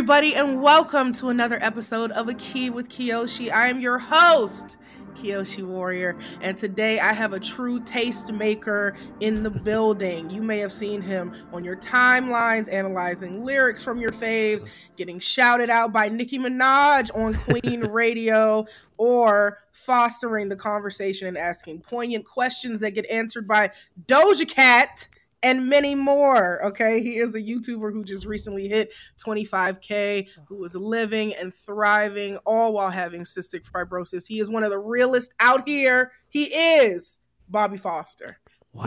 Everybody, and welcome to another episode of A Key with Kiyoshi. I am your host, Kiyoshi Warrior, and today I have a true taste maker in the building. You may have seen him on your timelines analyzing lyrics from your faves, getting shouted out by Nicki Minaj on Queen Radio, or fostering the conversation and asking poignant questions that get answered by Doja Cat and many more. Okay. He is a YouTuber who just recently hit 25K, who is living and thriving, all while having cystic fibrosis. He is one of the realest out here. He is Bobby Foster. Wow.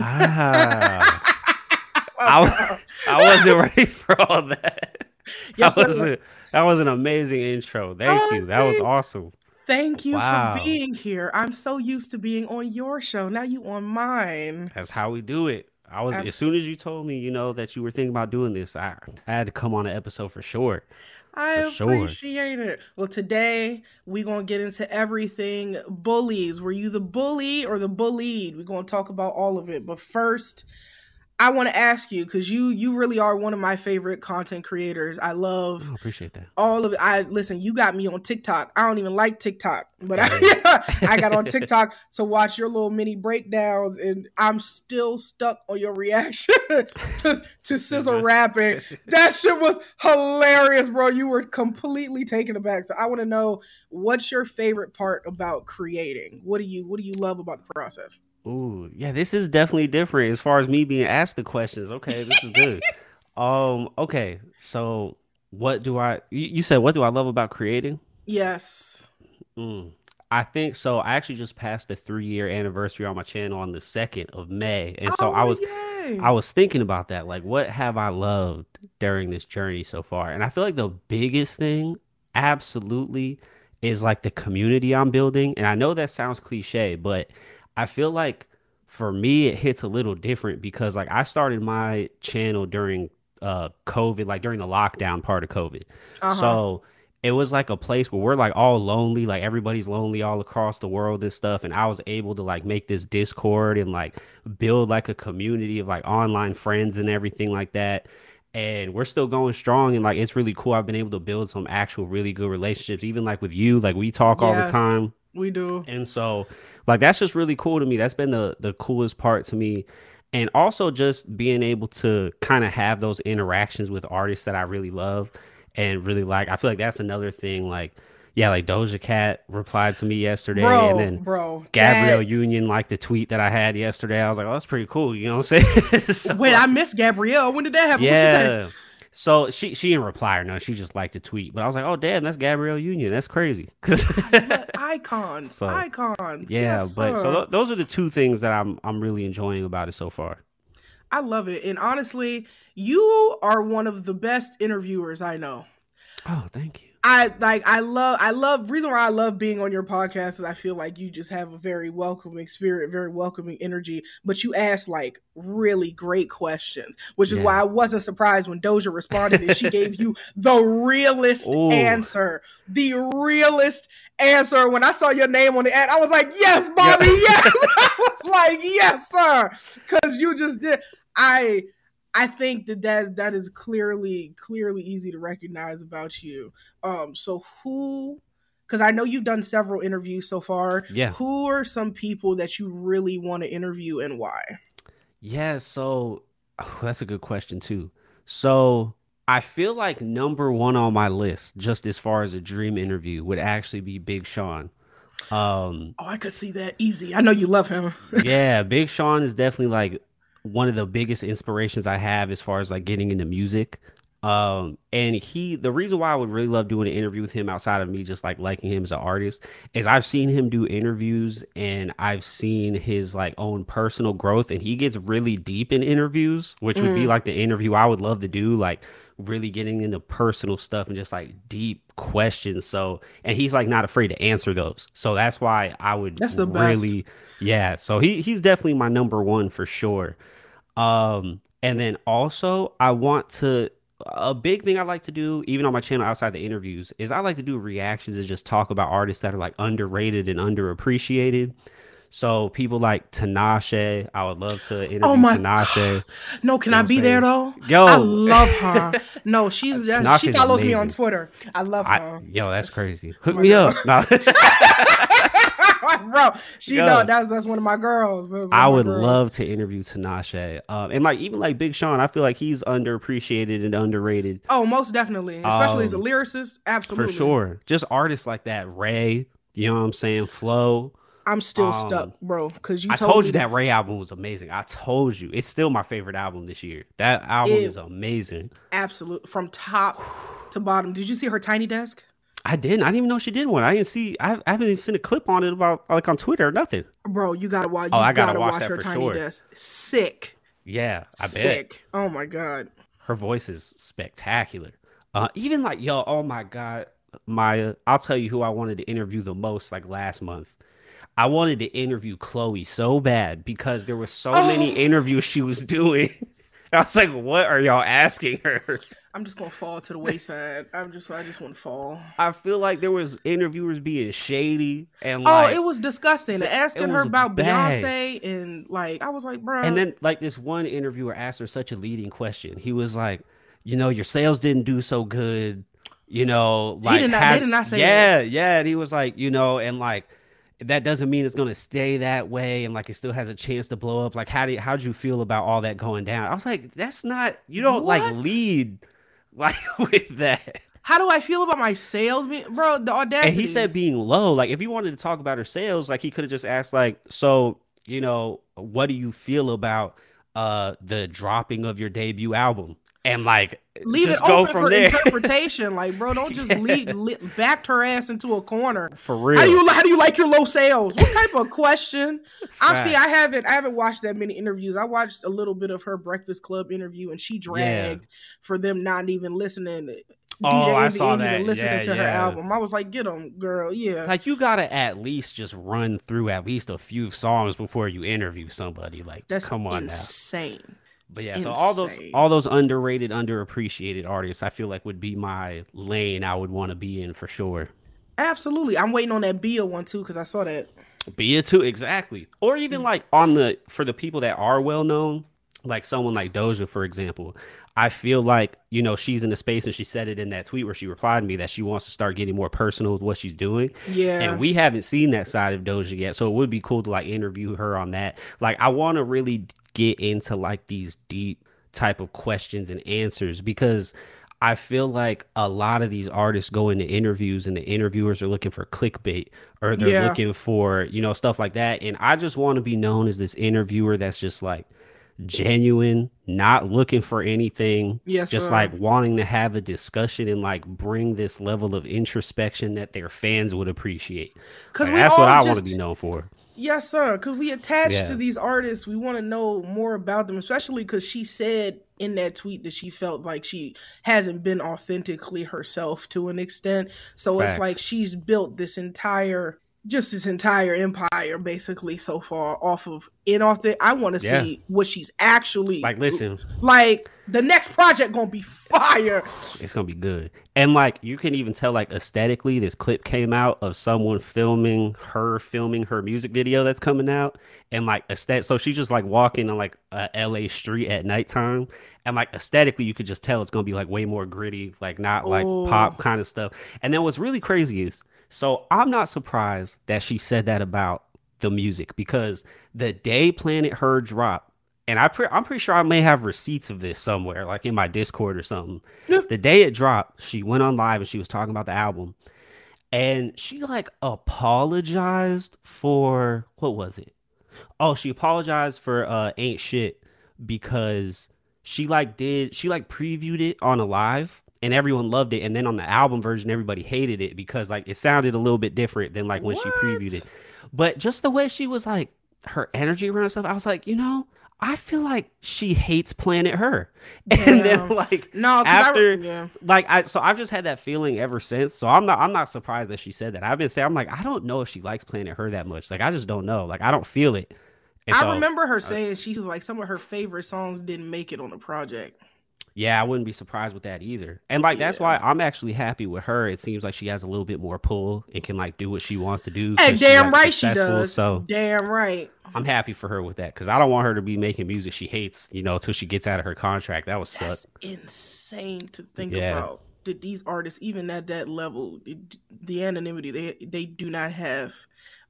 I, I wasn't ready for all that. Yes, that, was a, that was an amazing intro. Thank oh, you. That was awesome. Thank you wow. for being here. I'm so used to being on your show. Now you on mine. That's how we do it. I was Absolutely. as soon as you told me, you know, that you were thinking about doing this, I, I had to come on an episode for sure. I for appreciate sure. it. Well, today we're gonna get into everything bullies. Were you the bully or the bullied? We're gonna talk about all of it. But first, I want to ask you because you you really are one of my favorite content creators. I love oh, appreciate that all of it. I listen. You got me on TikTok. I don't even like TikTok, but I, I got on TikTok to watch your little mini breakdowns, and I'm still stuck on your reaction to to SZA rapping. That shit was hilarious, bro. You were completely taken aback. So I want to know what's your favorite part about creating. What do you What do you love about the process? Ooh, yeah, this is definitely different as far as me being asked the questions. Okay, this is good. um, okay, so what do I? You, you, said what do I love about creating? Yes. Mm, I think so. I actually just passed the three year anniversary on my channel on the second of May, and so oh, I was yay. I was thinking about that. Like, what have I loved during this journey so far? And I feel like the biggest thing, absolutely, is like the community I'm building. And I know that sounds cliche, but I feel like for me it hits a little different because like I started my channel during uh COVID, like during the lockdown part of COVID. Uh-huh. So it was like a place where we're like all lonely, like everybody's lonely all across the world and stuff. And I was able to like make this Discord and like build like a community of like online friends and everything like that. And we're still going strong and like it's really cool. I've been able to build some actual really good relationships, even like with you. Like we talk yes, all the time. We do. And so like that's just really cool to me. That's been the the coolest part to me. And also just being able to kind of have those interactions with artists that I really love and really like. I feel like that's another thing like yeah, like Doja Cat replied to me yesterday, bro, and then bro, Gabrielle that... Union liked the tweet that I had yesterday. I was like, oh, that's pretty cool. You know what I'm saying? so, Wait, I missed Gabrielle. When did that happen? Yeah, so she she didn't reply or no, she just liked the tweet. But I was like, oh damn, that's Gabrielle Union. That's crazy. icons, so, icons. Yeah, yes, but so th- those are the two things that I'm I'm really enjoying about it so far. I love it, and honestly, you are one of the best interviewers I know. Oh, thank you. I like I love I love reason why I love being on your podcast is I feel like you just have a very welcoming spirit, very welcoming energy, but you ask like really great questions, which is yeah. why I wasn't surprised when Doja responded and she gave you the realest Ooh. answer. The realest answer. When I saw your name on the ad, I was like, "Yes, Bobby, yeah. yes." I was like, "Yes, sir." Cuz you just did I I think that that that is clearly clearly easy to recognize about you. Um, so who? Because I know you've done several interviews so far. Yeah. Who are some people that you really want to interview and why? Yeah. So oh, that's a good question too. So I feel like number one on my list, just as far as a dream interview, would actually be Big Sean. Um, oh, I could see that easy. I know you love him. yeah, Big Sean is definitely like one of the biggest inspirations I have as far as like getting into music. Um, and he, the reason why I would really love doing an interview with him outside of me just like liking him as an artist is I've seen him do interviews and I've seen his like own personal growth and he gets really deep in interviews, which mm. would be mm. like the interview I would love to do, like really getting into personal stuff and just like deep questions. So, and he's like not afraid to answer those. So that's why I would that's the really, best. yeah. So he, he's definitely my number one for sure. Um, and then also I want to a big thing I like to do, even on my channel outside the interviews, is I like to do reactions and just talk about artists that are like underrated and underappreciated. So people like Tinashe, I would love to interview oh my Tinashe. God. No, can you know I be there though? Yo, I love her. no, she's she follows amazing. me on Twitter. I love her. I, yo, that's crazy. Hook me girl. up. bro. She Yo, know that's that's one of my girls. I would girls. love to interview Tinashe, um, and like even like Big Sean, I feel like he's underappreciated and underrated. Oh, most definitely, especially um, as a um, lyricist, absolutely for sure. Just artists like that, Ray. You know what I'm saying? Flow. I'm still um, stuck, bro. Because you, I told, you that Ray album was amazing. I told you, it's still my favorite album this year. That album it, is amazing. Absolute, from top to bottom. Did you see her tiny desk? I didn't. I didn't even know she did one. I didn't see. I, I haven't even seen a clip on it about like on Twitter or nothing. Bro, you gotta watch. Oh, you I gotta, gotta watch, watch her tiny sure. desk. Sick. Yeah, I Sick. bet. Oh my god. Her voice is spectacular. Uh, even like yo, oh my god, Maya. I'll tell you who I wanted to interview the most. Like last month, I wanted to interview Chloe so bad because there were so oh. many interviews she was doing. I was like, what are y'all asking her? I'm just gonna fall to the wayside. I'm just I just want to fall. I feel like there was interviewers being shady and like oh, like, it was disgusting. Asking her about bad. Beyonce and like I was like, bro. And then like this one interviewer asked her such a leading question. He was like, you know, your sales didn't do so good. You know, like he did not, they did not say yeah, that. yeah. And he was like, you know, and like that doesn't mean it's gonna stay that way and like it still has a chance to blow up. Like how do you, how'd you feel about all that going down? I was like, that's not you don't what? like lead like with that. How do I feel about my sales, bro? The audacity. And he said being low. Like if he wanted to talk about her sales, like he could have just asked, like, so you know, what do you feel about uh the dropping of your debut album? And like leave it open for there. interpretation. Like, bro, don't just yeah. lead, lead, backed her ass into a corner. For real. How do you how do you like your low sales? What type of question? I'm see. I haven't I haven't watched that many interviews. I watched a little bit of her Breakfast Club interview, and she dragged yeah. for them not even listening. Oh, DJ I saw that. Listening yeah, to her album, I was like, "Get them, girl." Yeah, like you gotta at least just run through at least a few songs before you interview somebody. Like, that's come on, insane. Now. But yeah, so all those all those underrated, underappreciated artists, I feel like would be my lane. I would want to be in for sure. Absolutely, I'm waiting on that Bia one too because I saw that. Bia too, exactly. Or even mm. like on the for the people that are well known, like someone like Doja, for example. I feel like you know she's in the space, and she said it in that tweet where she replied to me that she wants to start getting more personal with what she's doing. Yeah, and we haven't seen that side of Doja yet, so it would be cool to like interview her on that. Like, I want to really get into like these deep type of questions and answers because I feel like a lot of these artists go into interviews and the interviewers are looking for clickbait or they're yeah. looking for, you know, stuff like that. And I just want to be known as this interviewer that's just like genuine, not looking for anything. Yes, just sir. like wanting to have a discussion and like bring this level of introspection that their fans would appreciate. Because like, that's what I want to be known for. Yes, sir. Because we attach yeah. to these artists, we want to know more about them, especially because she said in that tweet that she felt like she hasn't been authentically herself to an extent. So Facts. it's like she's built this entire just this entire empire basically so far off of inauthentic. I want to yeah. see what she's actually like. Listen, like the next project gonna be fire. It's gonna be good, and like you can even tell, like aesthetically, this clip came out of someone filming her filming her music video that's coming out, and like aesthetic. So she's just like walking on like a LA street at nighttime, and like aesthetically, you could just tell it's gonna be like way more gritty, like not like Ooh. pop kind of stuff. And then what's really crazy is so I'm not surprised that she said that about the music because the day Planet Her dropped, and I pre- I'm pretty sure I may have receipts of this somewhere, like in my Discord or something. the day it dropped, she went on live and she was talking about the album, and she like apologized for what was it? Oh, she apologized for uh ain't shit because she like did she like previewed it on a live and everyone loved it. And then on the album version, everybody hated it because like it sounded a little bit different than like when what? she previewed it. But just the way she was like her energy around stuff, I was like, you know, I feel like she hates Planet Her. Yeah. And then like no, after I, yeah. like I so I've just had that feeling ever since. So I'm not I'm not surprised that she said that. I've been saying I'm like I don't know if she likes Planet Her that much. Like I just don't know. Like I don't feel it. And I so, remember her saying she was like some of her favorite songs didn't make it on the project. Yeah, I wouldn't be surprised with that either. And like that's why I'm actually happy with her. It seems like she has a little bit more pull and can like do what she wants to do. Hey, damn right she does. So damn right. I'm happy for her with that because I don't want her to be making music she hates, you know, until she gets out of her contract. That was suck. insane to think yeah. about. That these artists, even at that level, the anonymity they they do not have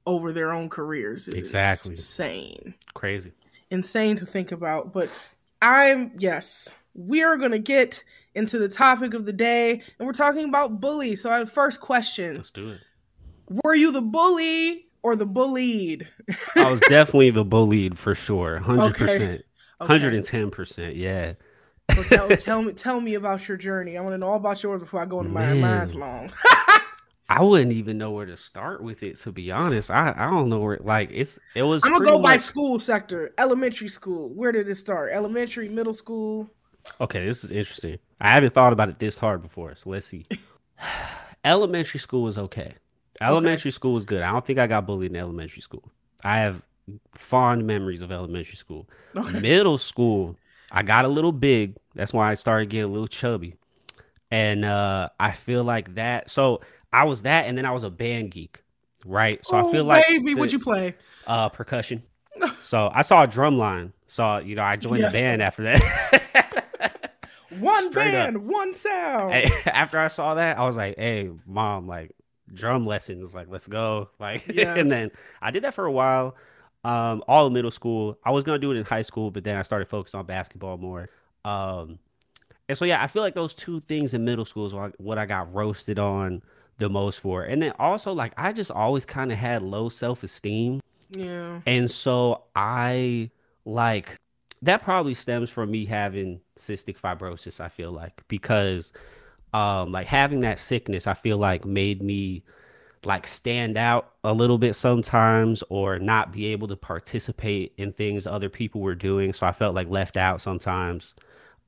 over their own careers is exactly insane. Crazy. Insane to think about. But I'm yes we are going to get into the topic of the day, and we're talking about bully. So, I have first question. Let's do it. Were you the bully or the bullied? I was definitely the bullied for sure. 100%. 110%. Yeah. Well, tell, tell me tell me about your journey. I want to know all about yours before I go into my mine's long. I wouldn't even know where to start with it to be honest. I, I don't know where like it's it was I'm gonna go much... by school sector. Elementary school. Where did it start? Elementary, middle school? Okay, this is interesting. I haven't thought about it this hard before, so let's see. elementary school was okay. Elementary okay. school was good. I don't think I got bullied in elementary school. I have fond memories of elementary school. Okay. Middle school, I got a little big. That's why I started getting a little chubby. And uh, I feel like that. So I was that, and then I was a band geek, right? So oh, I feel like baby, what you play? Uh, percussion. so I saw a drum line. So you know, I joined yes, the band after that. One Straight band, up. one sound. Hey, after I saw that, I was like, "Hey, mom, like drum lessons, like let's go." Like, yes. and then I did that for a while. Um, all of middle school. I was gonna do it in high school, but then I started focusing on basketball more. Um, and so yeah, I feel like those two things in middle school is what I got roasted on the most for. And then also like I just always kind of had low self esteem. Yeah. And so I like that probably stems from me having cystic fibrosis i feel like because um like having that sickness i feel like made me like stand out a little bit sometimes or not be able to participate in things other people were doing so i felt like left out sometimes.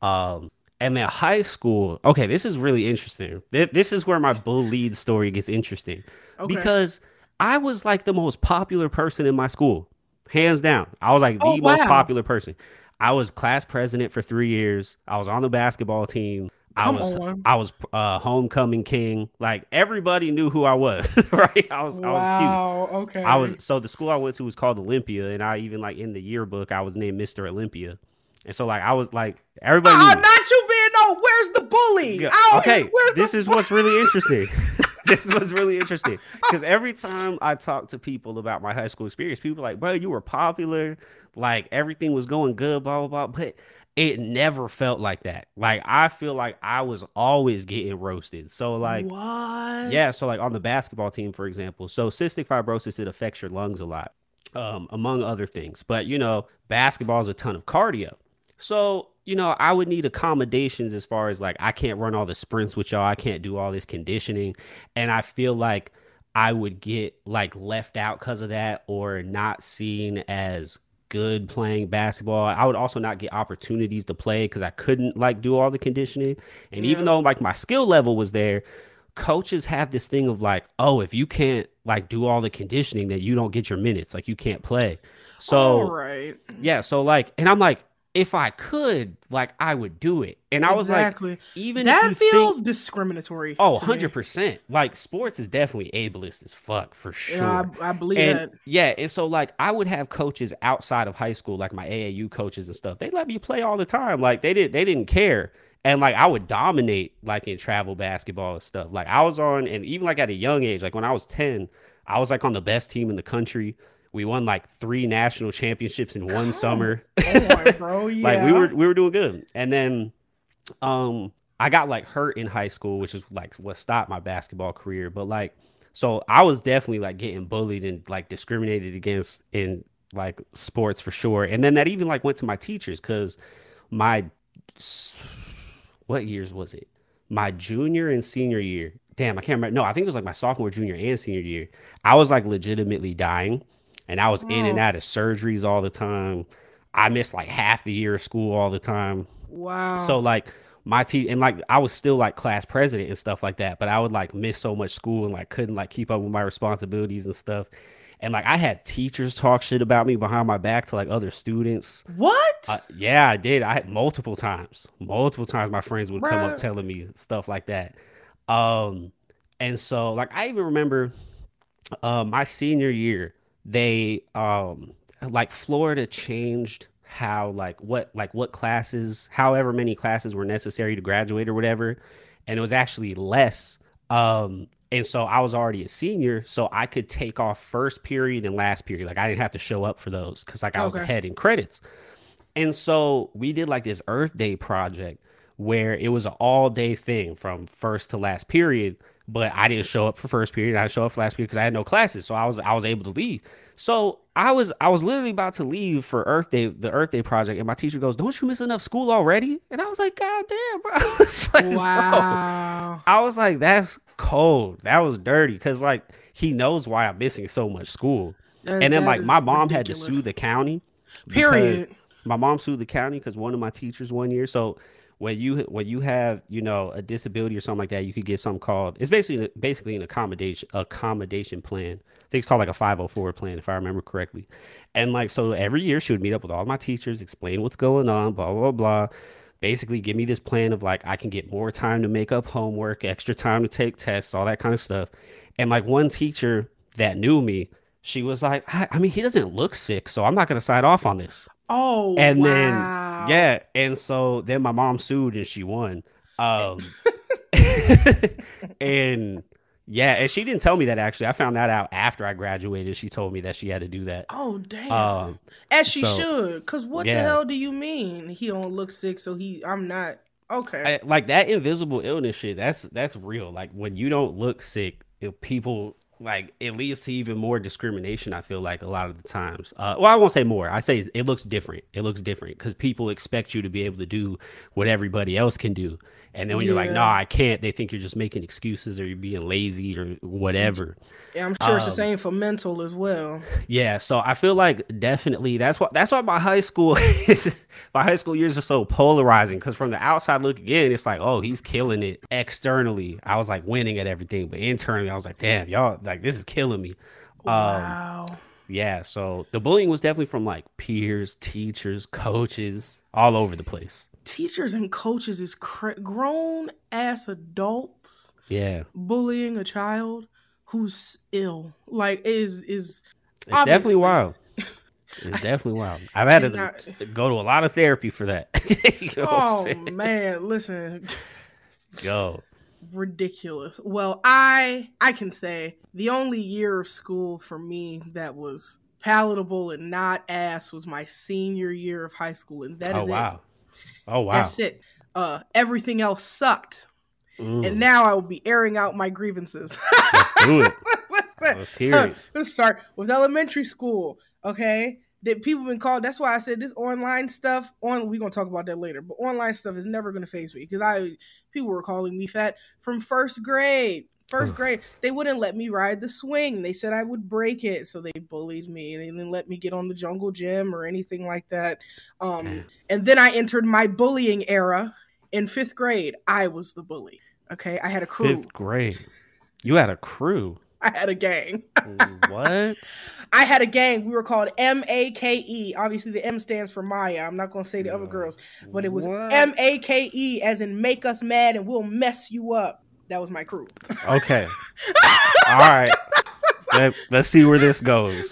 Um and then high school okay this is really interesting. This is where my bullied story gets interesting. Okay. because i was like the most popular person in my school hands down i was like the oh, most popular person I was class president for three years. I was on the basketball team. Come I was on. I was uh, homecoming king. Like everybody knew who I was, right? I was wow, I was okay. I was so the school I went to was called Olympia, and I even like in the yearbook I was named Mr. Olympia, and so like I was like everybody. Oh, not you being no. Where's the bully? Yeah. Okay, this is what's really interesting. this was really interesting because every time I talk to people about my high school experience, people are like, bro, you were popular, like everything was going good, blah blah blah. But it never felt like that. Like I feel like I was always getting roasted. So like what? Yeah, so like on the basketball team, for example. So cystic fibrosis it affects your lungs a lot, um, among other things. But you know, basketball is a ton of cardio. So you know, I would need accommodations as far as like I can't run all the sprints with y'all. I can't do all this conditioning. And I feel like I would get like left out because of that or not seen as good playing basketball. I would also not get opportunities to play because I couldn't like do all the conditioning. And yeah. even though like my skill level was there, coaches have this thing of like, oh, if you can't like do all the conditioning, then you don't get your minutes. Like you can't play. So right. Yeah. So like, and I'm like, if I could, like I would do it. And I was exactly. like, even that feels think, discriminatory. Oh, 100 percent. Like sports is definitely ableist as fuck for sure. Yeah, I, I believe and, that. Yeah, and so like I would have coaches outside of high school, like my AAU coaches and stuff. They let me play all the time. Like they did, they didn't care. And like I would dominate like in travel basketball and stuff. Like I was on, and even like at a young age, like when I was 10, I was like on the best team in the country. We won like three national championships in one summer. on, bro. Yeah. like we were we were doing good. And then um I got like hurt in high school, which is like what stopped my basketball career. But like so I was definitely like getting bullied and like discriminated against in like sports for sure. And then that even like went to my teachers because my what years was it? My junior and senior year. Damn, I can't remember. No, I think it was like my sophomore, junior, and senior year. I was like legitimately dying and I was in and out of surgeries all the time. I missed like half the year of school all the time. Wow. So like my team and like I was still like class president and stuff like that, but I would like miss so much school and like couldn't like keep up with my responsibilities and stuff. and like I had teachers talk shit about me behind my back to like other students. What? Uh, yeah, I did. I had multiple times. Multiple times my friends would Bruh. come up telling me stuff like that. Um, and so like I even remember uh, my senior year, they um like Florida changed how like what like what classes, however many classes were necessary to graduate or whatever, and it was actually less. Um, and so I was already a senior, so I could take off first period and last period. Like I didn't have to show up for those because like I was ahead in credits. And so we did like this Earth Day project where it was an all day thing from first to last period. But I didn't show up for first period. I show up for last period because I had no classes, so I was I was able to leave. So I was I was literally about to leave for Earth Day, the Earth Day project, and my teacher goes, "Don't you miss enough school already?" And I was like, "God damn, bro!" I was like, wow. I was like, "That's cold. That was dirty." Because like he knows why I'm missing so much school. That, and then like my mom ridiculous. had to sue the county. Period. My mom sued the county because one of my teachers one year. So when you when you have you know a disability or something like that, you could get something called it's basically basically an accommodation accommodation plan. I think it's called like a 504 plan if I remember correctly. And like so every year she would meet up with all my teachers, explain what's going on, blah blah blah. Basically give me this plan of like I can get more time to make up homework, extra time to take tests, all that kind of stuff. And like one teacher that knew me, she was like, I, I mean, he doesn't look sick, so I'm not to sign off on this. Oh, and wow. then yeah, and so then my mom sued and she won. Um, and yeah, and she didn't tell me that actually. I found that out after I graduated. She told me that she had to do that. Oh damn! Um, As she so, should, because what yeah. the hell do you mean he don't look sick? So he, I'm not okay. I, like that invisible illness shit. That's that's real. Like when you don't look sick, if people like it leads to even more discrimination i feel like a lot of the times. Uh, well i won't say more. I say it looks different. It looks different because people expect you to be able to do what everybody else can do and then when yeah. you're like no i can't they think you're just making excuses or you're being lazy or whatever. Yeah i'm sure um, it's the um, same for mental as well. Yeah so i feel like definitely that's why that's why my high school my high school years are so polarizing because from the outside looking in it's like oh he's killing it externally. I was like winning at everything but internally i was like damn y'all like this is killing me. Wow. um, yeah so the bullying was definitely from like peers teachers coaches all over the place teachers and coaches is grown ass adults. Yeah, bullying a child who's ill. Like is is it's definitely wild. It's definitely wild. I've had to go to a lot of therapy for that. oh man, listen. Go. Ridiculous. Well, I I can say the only year of school for me that was palatable and not ass was my senior year of high school, and that oh, is wow. it. Oh wow. That's it. Uh, everything else sucked. Mm. And now I will be airing out my grievances. Let's do it. Let's, Let's hear it. Let's start with elementary school. Okay. That people have been called. That's why I said this online stuff. On we're gonna talk about that later. But online stuff is never gonna phase me because I people were calling me fat from first grade first grade, they wouldn't let me ride the swing. They said I would break it, so they bullied me. They didn't let me get on the jungle gym or anything like that. Um, and then I entered my bullying era in fifth grade. I was the bully. Okay, I had a crew. Fifth grade, you had a crew. I had a gang. what? I had a gang. We were called M A K E. Obviously, the M stands for Maya. I'm not going to say the other girls, but it was M A K E, as in make us mad and we'll mess you up. That was my crew. Okay. All right. Let, us see where this goes.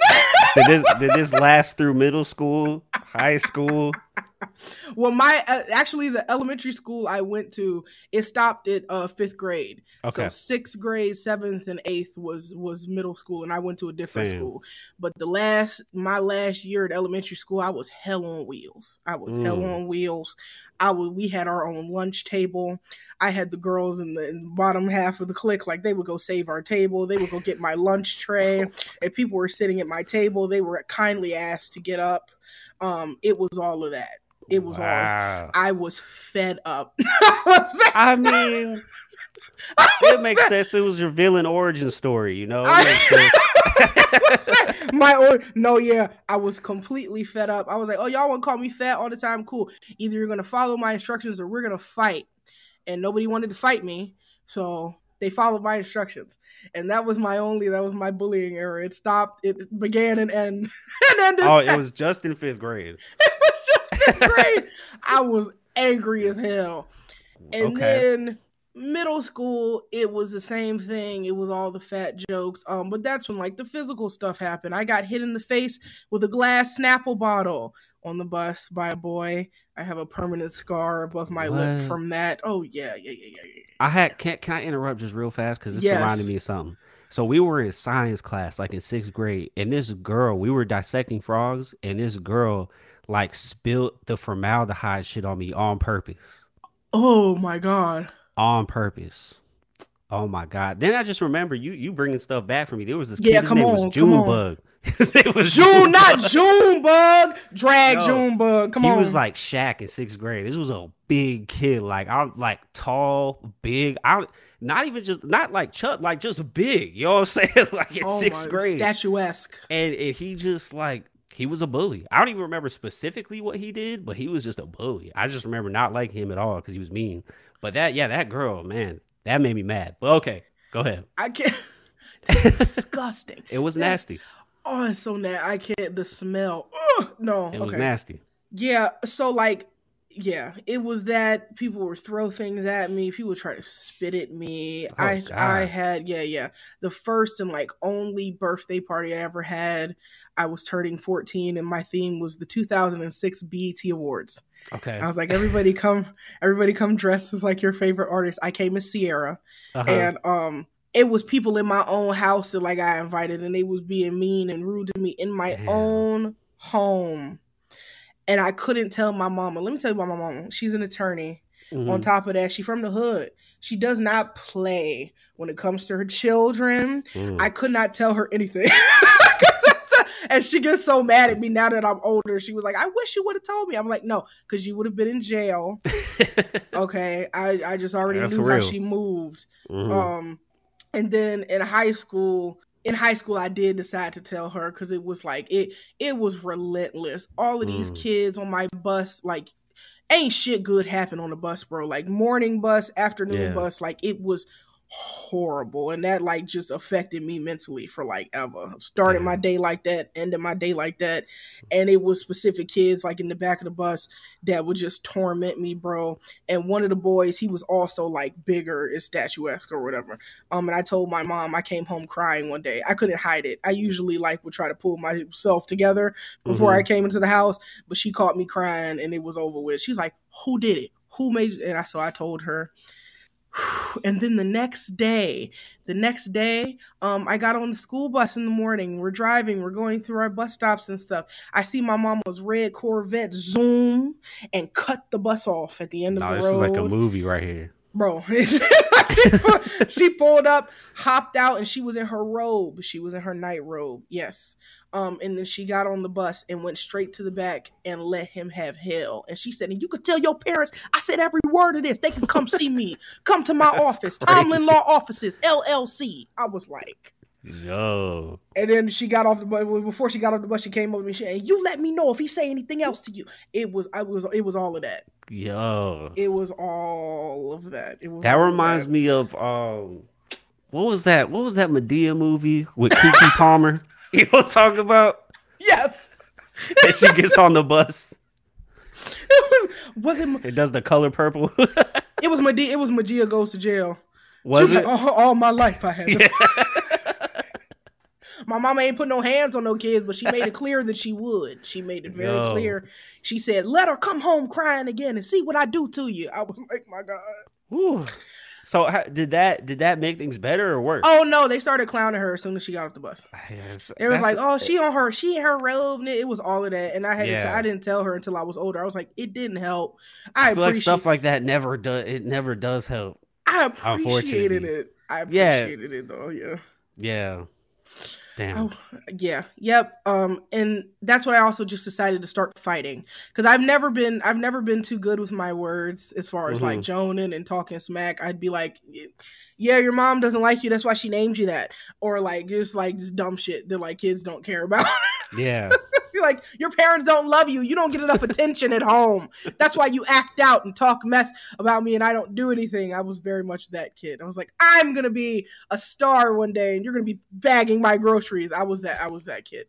Did this did this last through middle school, high school? well, my uh, actually the elementary school I went to it stopped at uh, fifth grade. Okay. So sixth grade, seventh, and eighth was was middle school, and I went to a different Same. school. But the last my last year at elementary school, I was hell on wheels. I was mm. hell on wheels. I was we had our own lunch table. I had the girls in the, in the bottom half of the clique, like they would go save our table. They would go get my lunch tray. If people were sitting at my table, they were kindly asked to get up. Um, it was all of that. It was wow. all. I was fed up. I, mean, it makes sense. It was your villain origin story, you know. My or no, yeah, I was completely fed up. I was like, "Oh, y'all want to call me fat all the time? Cool. Either you're gonna follow my instructions or we're gonna fight." And nobody wanted to fight me, so they followed my instructions, and that was my only that was my bullying error. It stopped. It began and end and ended. Oh, it was just in fifth grade. it was just fifth grade. I was angry as hell, and okay. then middle school it was the same thing it was all the fat jokes um but that's when like the physical stuff happened i got hit in the face with a glass snapple bottle on the bus by a boy i have a permanent scar above my what? lip from that oh yeah yeah yeah yeah, yeah. i had can, can i interrupt just real fast because this yes. reminded me of something so we were in science class like in sixth grade and this girl we were dissecting frogs and this girl like spilled the formaldehyde shit on me on purpose oh my god on purpose. Oh my god! Then I just remember you you bringing stuff back for me. There was this yeah, kid. come his on, name was Junebug. it was June, not Junebug. Drag Yo, Junebug. Come he on. He was like Shaq in sixth grade. This was a big kid. Like I'm like tall, big. I not even just not like Chuck, like just big. You know what I'm saying? like in oh sixth my, grade, statuesque. And and he just like he was a bully. I don't even remember specifically what he did, but he was just a bully. I just remember not liking him at all because he was mean. But that, yeah, that girl, man, that made me mad. But okay, go ahead. I can't. disgusting. it was nasty. Oh, it's so nasty. I can't. The smell. Ugh, no. It okay. was nasty. Yeah. So like, yeah, it was that people would throw things at me. People would try to spit at me. Oh, I God. I had yeah yeah the first and like only birthday party I ever had. I was turning 14 and my theme was the 2006 BET Awards. Okay. I was like, everybody come, everybody come dressed as like your favorite artist. I came as Ciara, uh-huh. and um, it was people in my own house that like I invited, and they was being mean and rude to me in my Damn. own home, and I couldn't tell my mama. Let me tell you about my mama. She's an attorney. Mm-hmm. On top of that, she from the hood. She does not play when it comes to her children. Mm. I could not tell her anything. and she gets so mad at me now that I'm older. She was like, I wish you would have told me. I'm like, no, because you would have been in jail. okay. I, I just already That's knew real. how she moved. Mm-hmm. Um, and then in high school, in high school i did decide to tell her because it was like it it was relentless all of these mm. kids on my bus like ain't shit good happen on the bus bro like morning bus afternoon yeah. bus like it was horrible and that like just affected me mentally for like ever. Started my day like that ended my day like that and it was specific kids like in the back of the bus that would just torment me bro. And one of the boys he was also like bigger and statuesque or whatever. Um and i told my mom i came home crying one day. I couldn't hide it. I usually like would try to pull myself together before mm-hmm. i came into the house but she caught me crying and it was over with. She's like who did it? Who made it? And I, so i told her and then the next day the next day um i got on the school bus in the morning. We're driving we're going through our bus stops and stuff. I see my mama's red corvette zoom and cut the bus off at the end of the this road this is like a movie right here bro she, pulled, she pulled up hopped out and she was in her robe she was in her night robe yes um, and then she got on the bus and went straight to the back and let him have hell. And she said, and you could tell your parents, I said every word of this. They can come see me. Come to my That's office. Crazy. Tomlin Law Offices, LLC. I was like, Yo. And then she got off the bus. Before she got off the bus, she came over to me. She and you let me know if he say anything else to you. It was, I was, it was all of that. Yo. It was all of that. It was. That reminds that. me of um, what was that? What was that Madea movie with Keke Palmer? You know I'm about? Yes. and she gets on the bus. It was was it? It does the color purple. it was Madea. It was Madea goes to jail. Was, was it? Like, all, all, my life I had. Yeah. My mama ain't put no hands on no kids, but she made it clear that she would. She made it very Yo. clear. She said, "Let her come home crying again and see what I do to you." I was like, "My God." Ooh. So how, did that did that make things better or worse? Oh no, they started clowning her as soon as she got off the bus. Ah, yes, it was like, oh, she on her, she in her robe. and It was all of that, and I had yeah. to. I didn't tell her until I was older. I was like, it didn't help. I, I feel like stuff like that never does. It never does help. I appreciated it. I appreciated yeah. it though. Yeah. Yeah. Damn. Oh, yeah. Yep. Um, and that's what I also just decided to start fighting because I've never been I've never been too good with my words as far as mm-hmm. like joning and talking smack. I'd be like, yeah, your mom doesn't like you. That's why she named you that, or like just like just dumb shit that like kids don't care about. yeah. You're like, your parents don't love you. You don't get enough attention at home. That's why you act out and talk mess about me and I don't do anything. I was very much that kid. I was like, I'm gonna be a star one day and you're gonna be bagging my groceries. I was that I was that kid.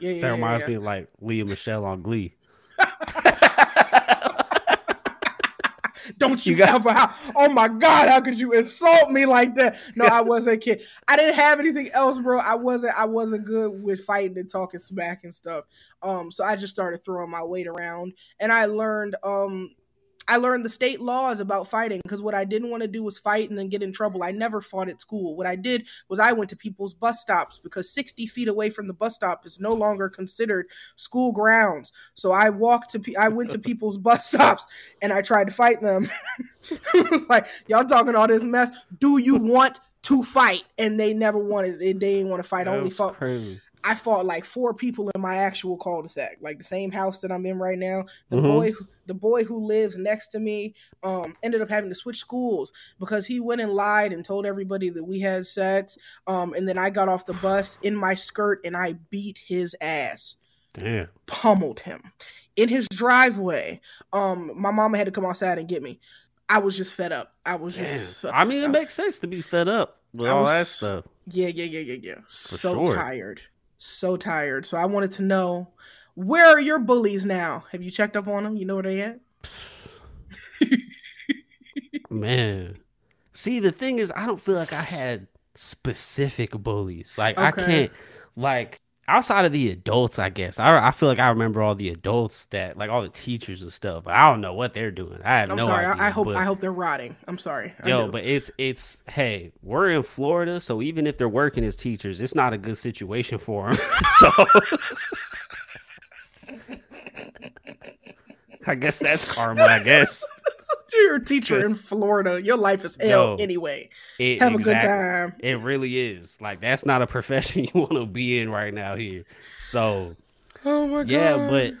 Yeah, yeah, that reminds yeah, me of like Lea Michele on Glee. Don't you, you got- ever? How, oh my God! How could you insult me like that? No, I wasn't a kid. I didn't have anything else, bro. I wasn't. I wasn't good with fighting and talking smack and stuff. Um, so I just started throwing my weight around, and I learned um I learned the state laws about fighting because what I didn't want to do was fight and then get in trouble. I never fought at school. What I did was I went to people's bus stops because 60 feet away from the bus stop is no longer considered school grounds. So I walked to, I went to people's bus stops and I tried to fight them. it was like, y'all talking all this mess. Do you want to fight? And they never wanted it. They didn't want to fight. I only fought. Crazy. I fought like four people in my actual cul-de-sac, like the same house that I'm in right now. The mm-hmm. boy, the boy who lives next to me, um, ended up having to switch schools because he went and lied and told everybody that we had sex. Um, and then I got off the bus in my skirt and I beat his ass. Damn. Pummeled him in his driveway. Um, my mama had to come outside and get me. I was just fed up. I was just. I mean, it makes sense to be fed up with I all was, that stuff. Yeah, yeah, yeah, yeah, yeah. For so sure. tired so tired. So I wanted to know where are your bullies now? Have you checked up on them? You know where they at? Man. See, the thing is, I don't feel like I had specific bullies. Like, okay. I can't, like, outside of the adults, I guess I, I feel like I remember all the adults that like all the teachers and stuff, but I don't know what they're doing. I have I'm no sorry. idea. I, hope but, I hope they're rotting. I'm sorry. yo, but it's it's hey, we're in Florida, so even if they're working as teachers, it's not a good situation for them. so I guess that's karma. I guess. You're a teacher in Florida. Your life is hell yo, anyway. It, Have exactly, a good time. It really is. Like that's not a profession you want to be in right now here. So, oh my god. Yeah, but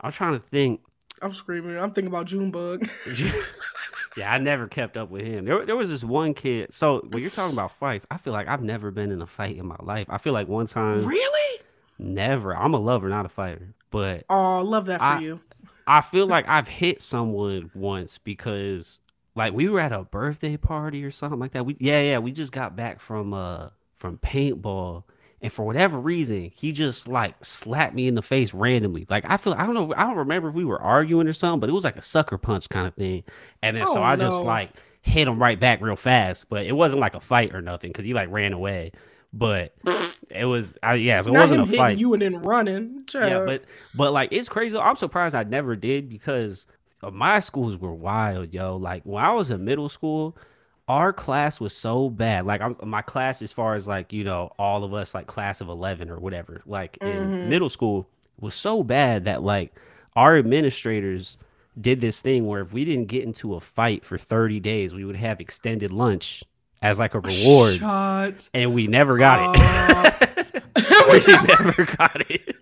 I'm trying to think. I'm screaming. I'm thinking about Junebug. yeah, I never kept up with him. There, there was this one kid. So when you're talking about fights, I feel like I've never been in a fight in my life. I feel like one time. Really? Never. I'm a lover, not a fighter. But oh, love that for I, you. I feel like I've hit someone once because like we were at a birthday party or something like that. We yeah, yeah, we just got back from uh from paintball and for whatever reason, he just like slapped me in the face randomly. Like I feel I don't know I don't remember if we were arguing or something, but it was like a sucker punch kind of thing. And then oh, so I no. just like hit him right back real fast, but it wasn't like a fight or nothing because he like ran away. But it was, I, yeah, so it Not wasn't a fight. You and then running, yeah, but but like it's crazy. I'm surprised I never did because my schools were wild, yo. Like when I was in middle school, our class was so bad. Like I'm, my class, as far as like you know, all of us, like class of eleven or whatever, like mm-hmm. in middle school, was so bad that like our administrators did this thing where if we didn't get into a fight for 30 days, we would have extended lunch as like a reward. Shut and we never got uh, it. we never got it.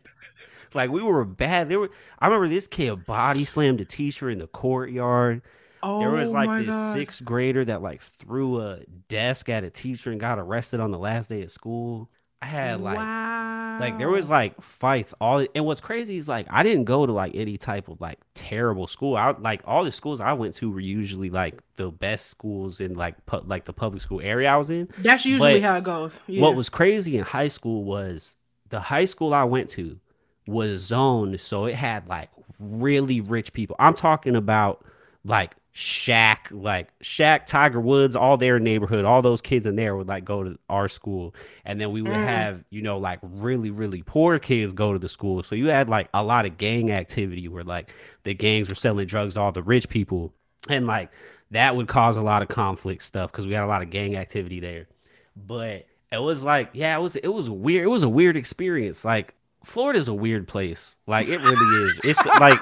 Like we were bad. There were I remember this kid body slammed a teacher in the courtyard. Oh, there was oh like this God. sixth grader that like threw a desk at a teacher and got arrested on the last day of school. I had like wow. like there was like fights all and what's crazy is like I didn't go to like any type of like terrible school. I like all the schools I went to were usually like the best schools in like pu- like the public school area I was in. That's usually but how it goes. Yeah. What was crazy in high school was the high school I went to was zoned so it had like really rich people. I'm talking about like Shaq, like Shaq, Tiger Woods, all their neighborhood, all those kids in there would like go to our school. And then we would mm. have, you know, like really, really poor kids go to the school. So you had like a lot of gang activity where like the gangs were selling drugs to all the rich people. And like that would cause a lot of conflict stuff because we had a lot of gang activity there. But it was like, yeah, it was it was weird. It was a weird experience. Like Florida's a weird place. Like it really is. It's like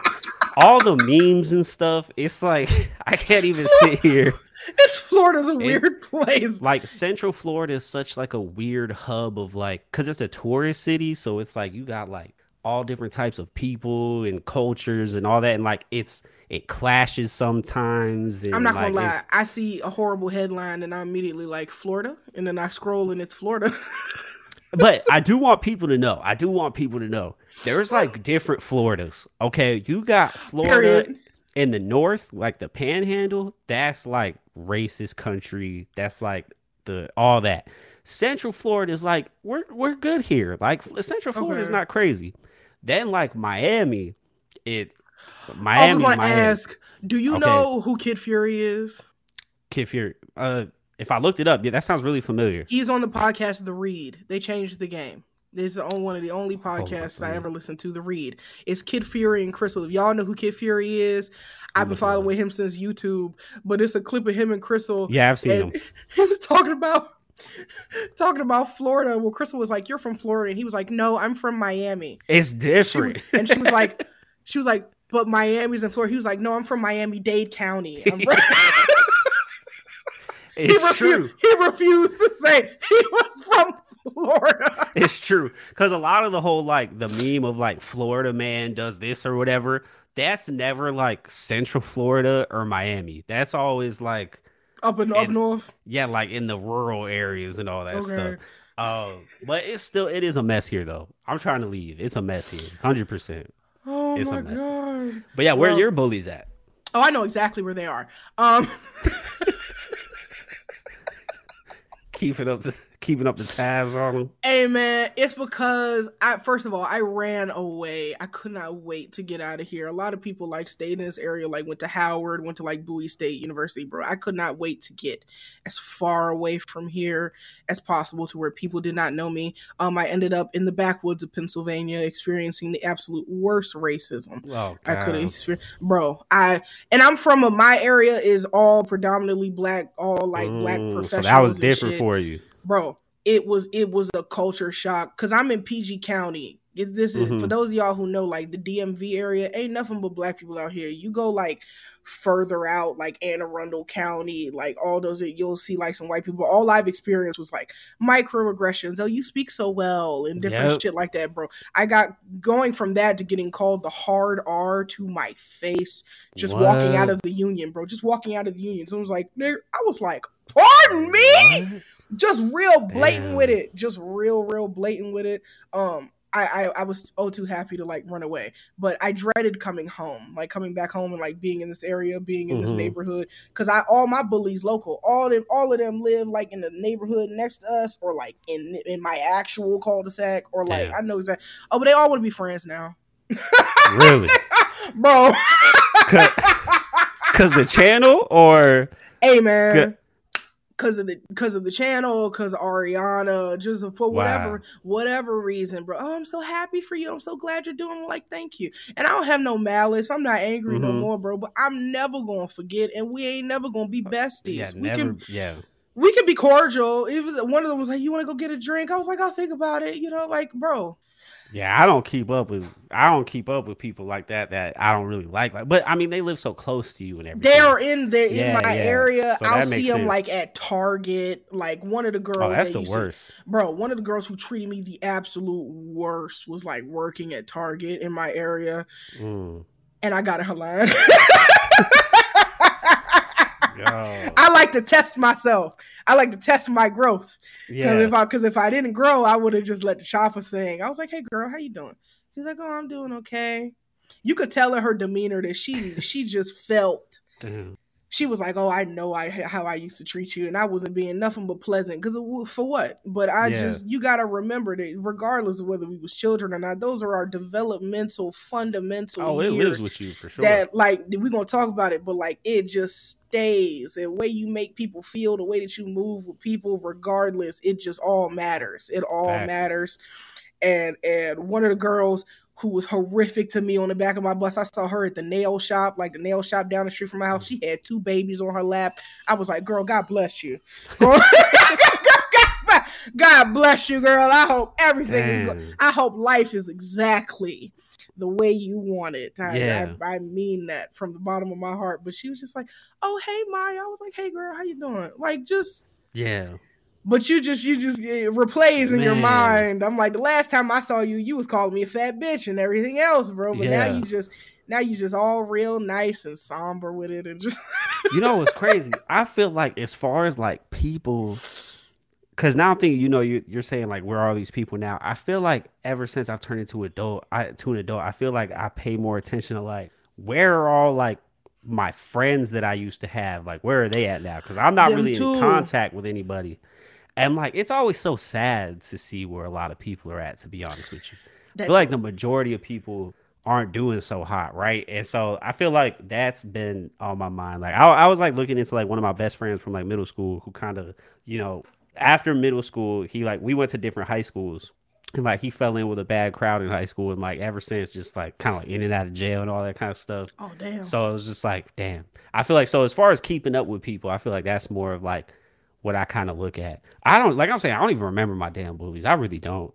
all the memes and stuff. It's like I can't even sit here. It's Florida's a weird place. Like Central Florida is such like a weird hub of like because it's a tourist city, so it's like you got like all different types of people and cultures and all that, and like it's it clashes sometimes. I'm not like, gonna lie. I see a horrible headline and I immediately like Florida, and then I scroll and it's Florida. but I do want people to know. I do want people to know. There's like different Floridas. Okay, you got Florida Period. in the north, like the Panhandle. That's like racist country. That's like the all that. Central Florida is like we're we're good here. Like Central Florida okay. is not crazy. Then like Miami, it Miami. I was to ask, do you okay. know who Kid Fury is? Kid Fury. Uh, if I looked it up, yeah, that sounds really familiar. He's on the podcast The Read. They changed the game. This is one of the only oh, podcasts oh, I ever listened to. The Read. It's Kid Fury and Crissle. If y'all know who Kid Fury is, I've been following him since YouTube. But it's a clip of him and Crissle. Yeah, I've seen him. He was talking about talking about Florida. Well, Crissle was like, "You're from Florida," and he was like, "No, I'm from Miami." It's different. She, and she was like, "She was like, but Miami's in Florida." He was like, "No, I'm from Miami Dade County." It's he true. He refused to say he was from Florida. it's true because a lot of the whole like the meme of like Florida man does this or whatever. That's never like Central Florida or Miami. That's always like up and up north. Yeah, like in the rural areas and all that okay. stuff. Uh, but it's still it is a mess here though. I'm trying to leave. It's a mess here, hundred percent. Oh it's my god! But yeah, where well, your bullies at? Oh, I know exactly where they are. Um, keeping up the keeping up the tabs on them? Hey man, it's because I first of all I ran away. I could not wait to get out of here. A lot of people like stayed in this area, like went to Howard, went to like Bowie State University, bro. I could not wait to get as far away from here as possible to where people did not know me. Um, I ended up in the backwoods of Pennsylvania, experiencing the absolute worst racism oh, I could have experienced, bro. I and I'm from a my area is all predominantly black, all like mm, black professionals. So that was different for you bro it was it was a culture shock because i'm in pg county this is mm-hmm. for those of y'all who know like the dmv area ain't nothing but black people out here you go like further out like anne arundel county like all those you'll see like some white people all i've experienced was like microaggressions oh you speak so well and different yep. shit like that bro i got going from that to getting called the hard r to my face just what? walking out of the union bro just walking out of the union so it was like i was like pardon me what? Just real blatant Damn. with it, just real, real blatant with it. Um, I, I, I was oh too happy to like run away, but I dreaded coming home, like coming back home and like being in this area, being in mm-hmm. this neighborhood, because I all my bullies local, all them all of them live like in the neighborhood next to us, or like in in my actual cul-de-sac, or like Damn. I know exactly. Oh, but they all want to be friends now. really, bro? Because the channel, or hey man, because of the because of the channel, because Ariana, just for whatever wow. whatever reason, bro. Oh, I'm so happy for you. I'm so glad you're doing. like, thank you. And I don't have no malice. I'm not angry mm-hmm. no more, bro. But I'm never gonna forget, and we ain't never gonna be uh, besties. Yeah, we never, can, yeah. We can be cordial. Even one of them was like, "You want to go get a drink?" I was like, "I'll think about it." You know, like, bro. Yeah, I don't keep up with I don't keep up with people like that that I don't really like. Like, but I mean, they live so close to you and everything. They're in the yeah, in my yeah. area. So I'll see them sense. like at Target. Like one of the oh, girls. Oh, that's the worst, to, bro. One of the girls who treated me the absolute worst was like working at Target in my area, mm. and I got in her line. I like to test myself. I like to test my growth. Yeah. Because if I because if I didn't grow, I would have just let the chopper sing. I was like, "Hey, girl, how you doing?" She's like, "Oh, I'm doing okay." You could tell in her demeanor that she she just felt Damn she was like, "Oh, I know I how I used to treat you, and I wasn't being nothing but pleasant. Because for what? But I yeah. just you got to remember that regardless of whether we was children or not, those are our developmental fundamental. Oh, it lives with you for sure. That like we're gonna talk about it, but like it just stays. The way you make people feel, the way that you move with people, regardless, it just all matters. It all Facts. matters. And and one of the girls who was horrific to me on the back of my bus. I saw her at the nail shop, like the nail shop down the street from my house. She had two babies on her lap. I was like, girl, God bless you. God bless you, girl. I hope everything is good. I hope life is exactly the way you want it. I, yeah. I, I, mean that from the bottom of my heart. But she was just like, "Oh, hey, Maya." I was like, "Hey, girl, how you doing?" Like, just yeah. But you just you just it replays in Man. your mind. I'm like the last time I saw you, you was calling me a fat bitch and everything else, bro. But yeah. now you just now you just all real nice and somber with it and just You know what's crazy? I feel like as far as like people because now I'm thinking, you know, you, you're saying like, where are all these people now? I feel like ever since I've turned into adult, I to an adult, I feel like I pay more attention to like, where are all like my friends that I used to have? Like, where are they at now? Because I'm not Them really too. in contact with anybody. And like, it's always so sad to see where a lot of people are at. To be honest with you, That's I feel like the majority of people aren't doing so hot, right? And so I feel like that's been on my mind. Like, I, I was like looking into like one of my best friends from like middle school who kind of, you know, after middle school, he like we went to different high schools. And like he fell in with a bad crowd in high school, and like ever since, just like kind of like in and out of jail and all that kind of stuff. Oh damn! So it was just like, damn. I feel like so as far as keeping up with people, I feel like that's more of like what I kind of look at. I don't like I'm saying I don't even remember my damn bullies. I really don't.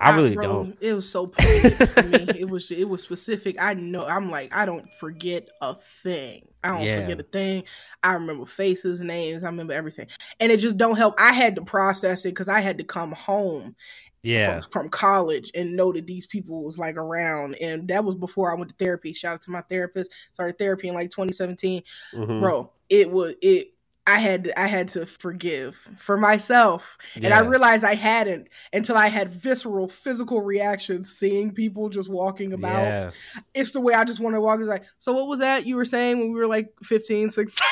I, really bro, don't. It was so poignant for me. It was it was specific. I know. I'm like I don't forget a thing. I don't yeah. forget a thing. I remember faces, names. I remember everything, and it just don't help. I had to process it because I had to come home. Yeah, from, from, college and know that these people was like around, and that was before I went to therapy. Shout out to my therapist. Started therapy in like 2017, mm-hmm. bro. It was it I had I had to forgive for myself, yeah. and I realized I hadn't until I had visceral physical reactions seeing people just walking about. Yeah. It's the way I just want to walk. It's like, so what was that you were saying when we were like 15, 16?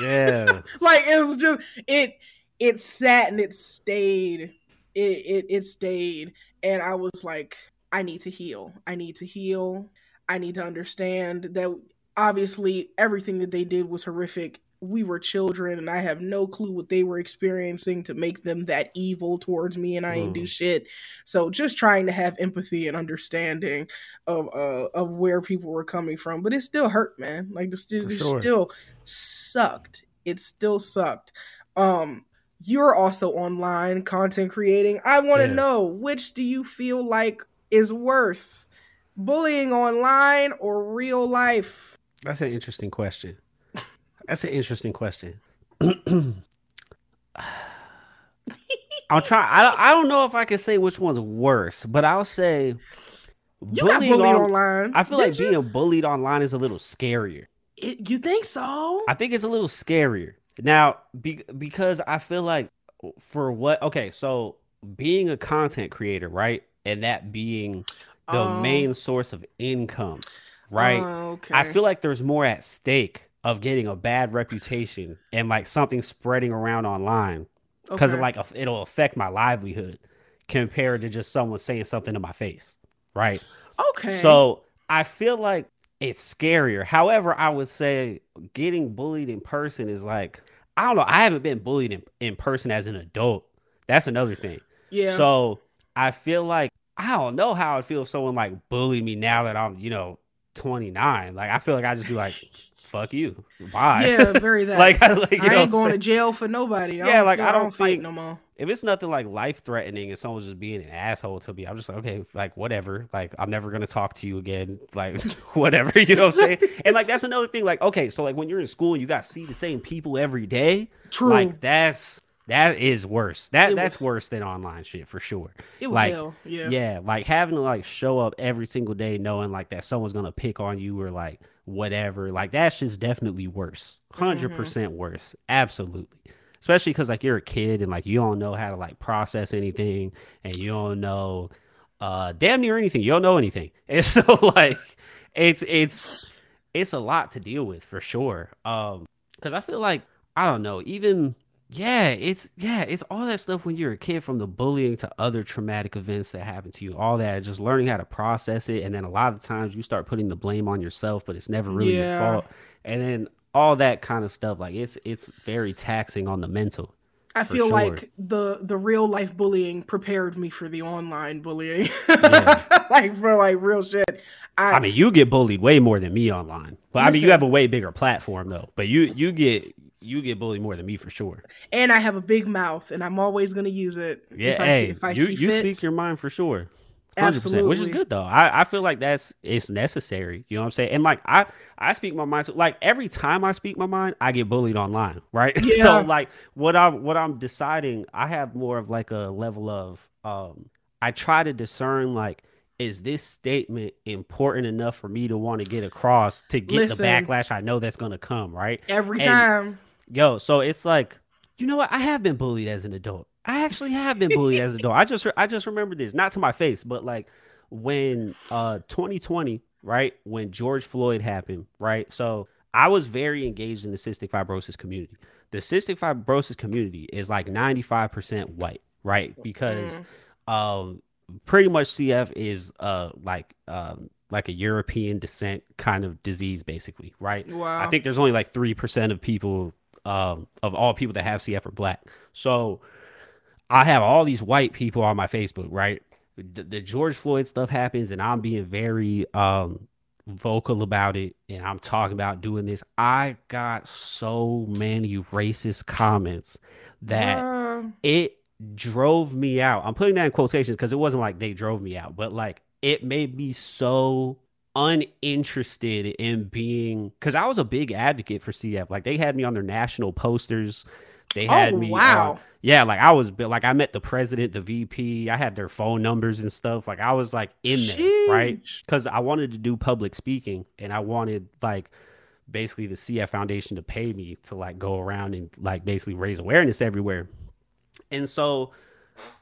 Yeah, like it was just it it sat and it stayed. It it it stayed, and I was like, I need to heal. I need to heal. I need to understand that obviously everything that they did was horrific we were children and I have no clue what they were experiencing to make them that evil towards me and I ain't do shit. So just trying to have empathy and understanding of uh of where people were coming from. But it still hurt, man. Like the still, sure. still sucked. It still sucked. Um you're also online content creating. I want to yeah. know which do you feel like is worse? Bullying online or real life? That's an interesting question. That's an interesting question. I'll try. I I don't know if I can say which one's worse, but I'll say you got bullied on, online. I feel like you? being bullied online is a little scarier. It, you think so? I think it's a little scarier now be, because I feel like for what? Okay, so being a content creator, right, and that being the um, main source of income, right? Uh, okay. I feel like there's more at stake of getting a bad reputation and like something spreading around online because okay. like it'll affect my livelihood compared to just someone saying something to my face, right? Okay. So I feel like it's scarier. However, I would say getting bullied in person is like I don't know. I haven't been bullied in, in person as an adult. That's another thing. Yeah. So I feel like I don't know how I feel if someone like bullied me now that I'm, you know, 29. Like I feel like I just be like, fuck you. Bye. Yeah, very that. like, like you I know ain't going to jail for nobody. I yeah, like I don't, I don't fight no more. If it's nothing like life threatening and someone's just being an asshole to me, I'm just like, okay, like whatever. Like I'm never gonna talk to you again. Like whatever, you know what I'm saying? and like that's another thing. Like okay, so like when you're in school and you got to see the same people every day. True. Like that's that is worse. That it that's was, worse than online shit for sure. It was like, hell. Yeah. Yeah. Like having to like show up every single day knowing like that someone's gonna pick on you or like whatever. Like that's just definitely worse. 100% mm-hmm. worse. Absolutely. Especially because like you're a kid and like you don't know how to like process anything and you don't know uh damn near anything. You don't know anything. And so like it's it's it's a lot to deal with for sure. Um because I feel like I don't know, even yeah, it's yeah, it's all that stuff when you're a kid from the bullying to other traumatic events that happen to you, all that, just learning how to process it. And then a lot of times you start putting the blame on yourself, but it's never really yeah. your fault. And then all that kind of stuff, like it's it's very taxing on the mental. I feel sure. like the the real life bullying prepared me for the online bullying. Yeah. like for like real shit. I, I, mean, you get bullied way more than me online, but listen, I mean, you have a way bigger platform though. But you you get you get bullied more than me for sure. And I have a big mouth, and I'm always gonna use it. Yeah, if hey, I, if I you you fit. speak your mind for sure. 100%, Absolutely, which is good though. I, I feel like that's it's necessary. You know what I'm saying? And like I I speak my mind. like every time I speak my mind, I get bullied online, right? Yeah. so like what I'm what I'm deciding, I have more of like a level of um. I try to discern like is this statement important enough for me to want to get across to get Listen, the backlash I know that's going to come, right? Every and, time. Yo, so it's like, you know what? I have been bullied as an adult. I actually have been bullied as an adult. I just I just remember this, not to my face, but like when uh 2020, right? When George Floyd happened, right? So I was very engaged in the cystic fibrosis community. The cystic fibrosis community is like 95% white, right? Because mm. um pretty much CF is uh like um like a European descent kind of disease basically, right? Wow. I think there's only like 3% of people um of all people that have CF are black. So I have all these white people on my Facebook, right? The, the George Floyd stuff happens and I'm being very um vocal about it and I'm talking about doing this. I got so many racist comments that it drove me out. I'm putting that in quotations because it wasn't like they drove me out, but like it made me so uninterested in being because I was a big advocate for CF. Like they had me on their national posters. They oh, had oh, me. Wow. yeah, like I was like I met the president, the VP. I had their phone numbers and stuff. Like I was like in there, right? Because I wanted to do public speaking, and I wanted like basically the CF Foundation to pay me to like go around and like basically raise awareness everywhere. And so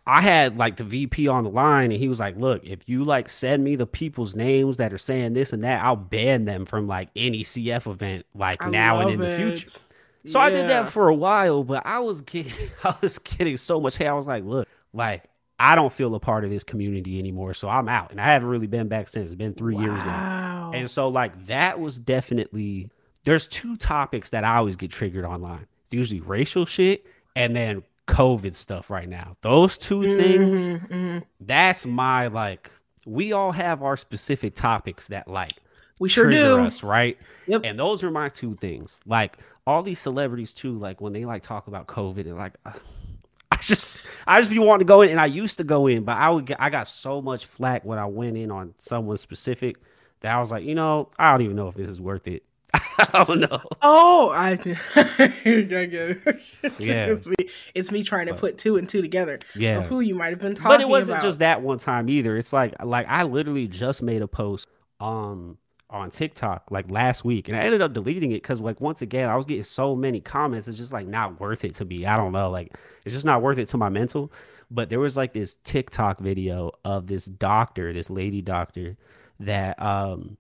I had like the VP on the line and he was like, "Look, if you like send me the people's names that are saying this and that, I'll ban them from like any CF event like I now and in it. the future." So yeah. I did that for a while, but I was getting I was getting so much hate. I was like, "Look, like I don't feel a part of this community anymore, so I'm out." And I haven't really been back since. It's been 3 wow. years now. And so like that was definitely there's two topics that I always get triggered online. It's usually racial shit and then COVID stuff right now. Those 2 mm-hmm, things, mm-hmm. that's my like. We all have our specific topics that like we sure do us, right? Yep. And those are my two things. Like all these celebrities too. Like when they like talk about COVID and like. Uh, I just, I just be wanting to go in, and I used to go in, but I would, get, I got so much flack when I went in on someone specific that I was like, you know, I don't even know if this is worth it. oh no. Oh, I, I get it. Yeah. it's me. It's me trying to put two and two together. Yeah. Of who you might have been talking. About. But it wasn't about. just that one time either. It's like like I literally just made a post um on TikTok like last week, and I ended up deleting it because like once again I was getting so many comments. It's just like not worth it to me. I don't know. Like it's just not worth it to my mental. But there was like this TikTok video of this doctor, this lady doctor, that um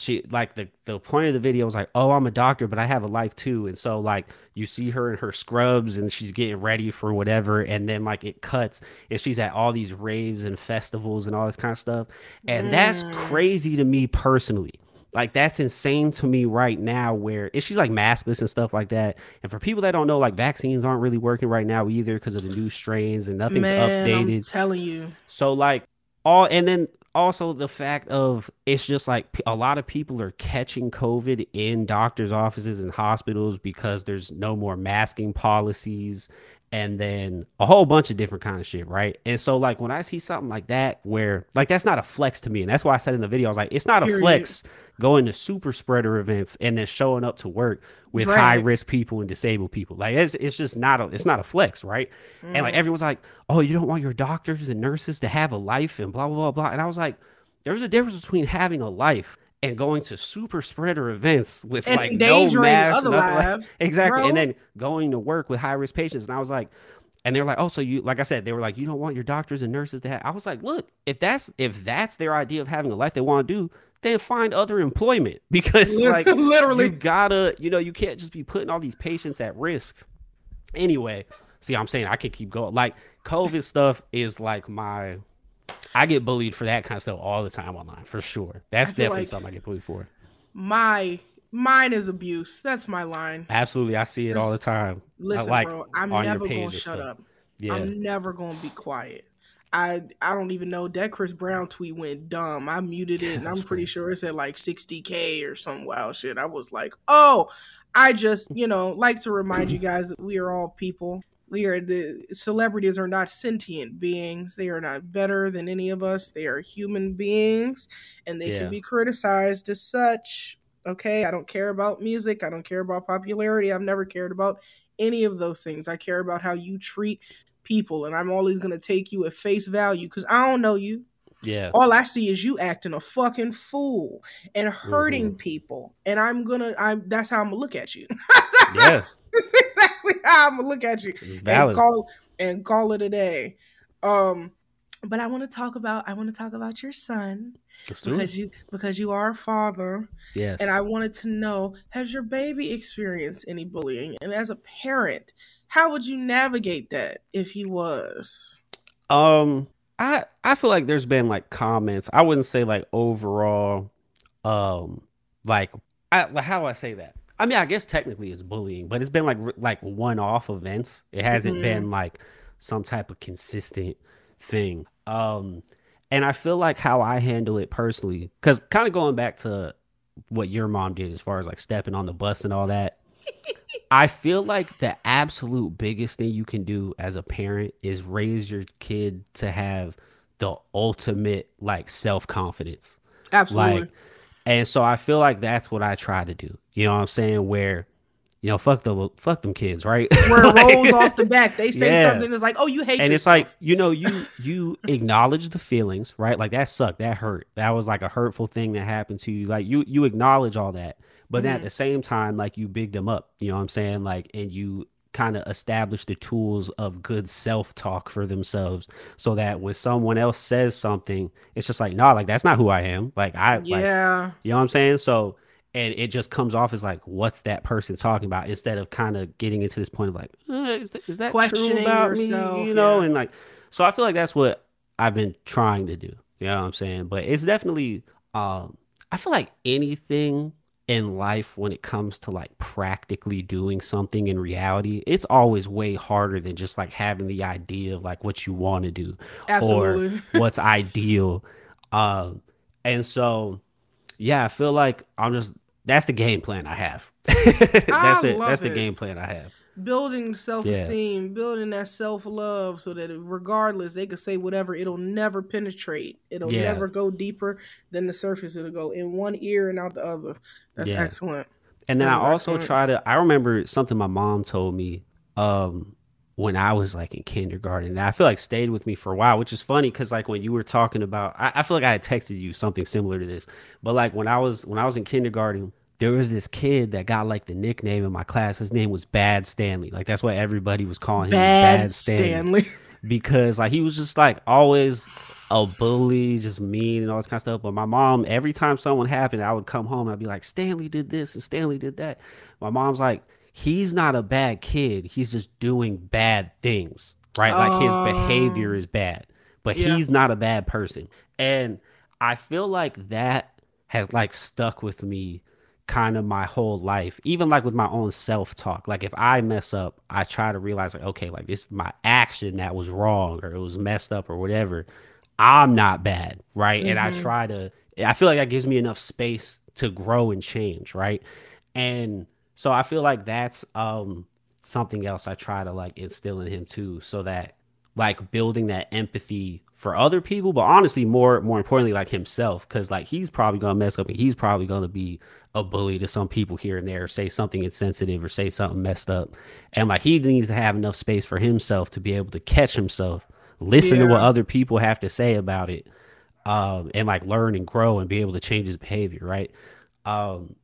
she like the the point of the video was like, "Oh, I'm a doctor, but I have a life too." And so like you see her in her scrubs and she's getting ready for whatever, and then like it cuts and she's at all these raves and festivals and all this kind of stuff, and mm. that's crazy to me personally. Like that's insane to me right now. Where she's like maskless and stuff like that. And for people that don't know, like vaccines aren't really working right now either because of the new strains and nothing's Man, updated. I'm telling you. So like all and then also the fact of it's just like a lot of people are catching covid in doctors offices and hospitals because there's no more masking policies and then a whole bunch of different kind of shit, right? And so like when I see something like that where like that's not a flex to me. And that's why I said in the video, I was like, it's not Period. a flex going to super spreader events and then showing up to work with Drag. high risk people and disabled people. Like it's it's just not a it's not a flex, right? Mm. And like mm. everyone's like, Oh, you don't want your doctors and nurses to have a life and blah blah blah blah. And I was like, there's a difference between having a life and going to super spreader events with and like no masks, other lives, like, exactly, bro. and then going to work with high risk patients. And I was like, and they're like, oh, so you, like I said, they were like, you don't want your doctors and nurses to have. I was like, look, if that's if that's their idea of having a life they want to do, then find other employment because like literally you gotta, you know, you can't just be putting all these patients at risk. Anyway, see, I'm saying I can keep going. Like COVID stuff is like my I get bullied for that kind of stuff all the time online, for sure. That's definitely like something I get bullied for. My mine is abuse. That's my line. Absolutely, I see it all the time. Listen, like, bro, I'm never gonna shut stuff. up. Yeah. I'm never gonna be quiet. I I don't even know that Chris Brown tweet went dumb. I muted it, and I'm pretty sure it said like 60k or some wild shit. I was like, oh, I just you know like to remind you guys that we are all people. We are the celebrities are not sentient beings. They are not better than any of us. They are human beings and they yeah. can be criticized as such okay? I don't care about music. I don't care about popularity. I've never cared about any of those things. I care about how you treat people and i'm always going to take you at face value because i don't know you yeah. All I see is you acting a fucking fool and hurting mm-hmm. people. And I'm gonna I'm that's how I'm gonna look at you. yeah. That's exactly how I'm gonna look at you and call and call it a day. Um, but I want to talk about I want to talk about your son because you because you are a father. Yes. And I wanted to know has your baby experienced any bullying? And as a parent, how would you navigate that if he was? Um I I feel like there's been like comments. I wouldn't say like overall um like I, how do I say that? I mean, I guess technically it's bullying, but it's been like like one-off events. It hasn't mm-hmm. been like some type of consistent thing. Um, and I feel like how I handle it personally, because kind of going back to what your mom did as far as like stepping on the bus and all that. I feel like the absolute biggest thing you can do as a parent is raise your kid to have the ultimate like self confidence. Absolutely. Like, and so I feel like that's what I try to do. You know what I'm saying? Where you know, fuck the fuck them kids, right? Where it like, rolls off the back. They say yeah. something that's like, oh, you hate And yourself. it's like, you know, you you acknowledge the feelings, right? Like that sucked. That hurt. That was like a hurtful thing that happened to you. Like you you acknowledge all that. But mm-hmm. at the same time, like you big them up. You know what I'm saying? Like and you kind of establish the tools of good self-talk for themselves so that when someone else says something, it's just like, nah, like that's not who I am. Like I yeah. Like, you know what I'm saying? So and it just comes off as like what's that person talking about instead of kind of getting into this point of like uh, is, that, is that Questioning true about yourself, me you know yeah. and like so i feel like that's what i've been trying to do you know what i'm saying but it's definitely um i feel like anything in life when it comes to like practically doing something in reality it's always way harder than just like having the idea of like what you want to do Absolutely. or what's ideal um and so yeah, I feel like I'm just that's the game plan I have. that's I the that's it. the game plan I have. Building self esteem, yeah. building that self love, so that regardless they could say whatever, it'll never penetrate. It'll yeah. never go deeper than the surface. It'll go in one ear and out the other. That's yeah. excellent. And then I also excellent. try to. I remember something my mom told me. Um, when I was like in kindergarten. And I feel like stayed with me for a while, which is funny because like when you were talking about, I, I, feel like I had texted you something similar to this. But like when I was when I was in kindergarten, there was this kid that got like the nickname in my class. His name was Bad Stanley. Like that's what everybody was calling him. Bad, Stanley. Stanley. because like he was just like always a bully, just mean and all this kind of stuff. But my mom, every time someone happened, I would come home and I'd be like, Stanley did this and Stanley did that. My mom's like, he's not a bad kid. He's just doing bad things, right? Like his behavior is bad, but yeah. he's not a bad person. And I feel like that has like stuck with me kind of my whole life, even like with my own self talk. Like if I mess up, I try to realize like, okay, like this is my action that was wrong or it was messed up or whatever. I'm not bad, right? Mm-hmm. And I mm-hmm. try to I feel like that gives me enough space to grow and change, right? And so I feel like that's um something else I try to like instill in him too, so that like building that empathy for other people, but honestly, more more importantly, like himself, because like he's probably gonna mess up and he's probably gonna be a bully to some people here and there, say something insensitive or say something messed up, and like he needs to have enough space for himself to be able to catch himself, listen yeah. to what other people have to say about it, um, and like learn and grow and be able to change his behavior, right? Um,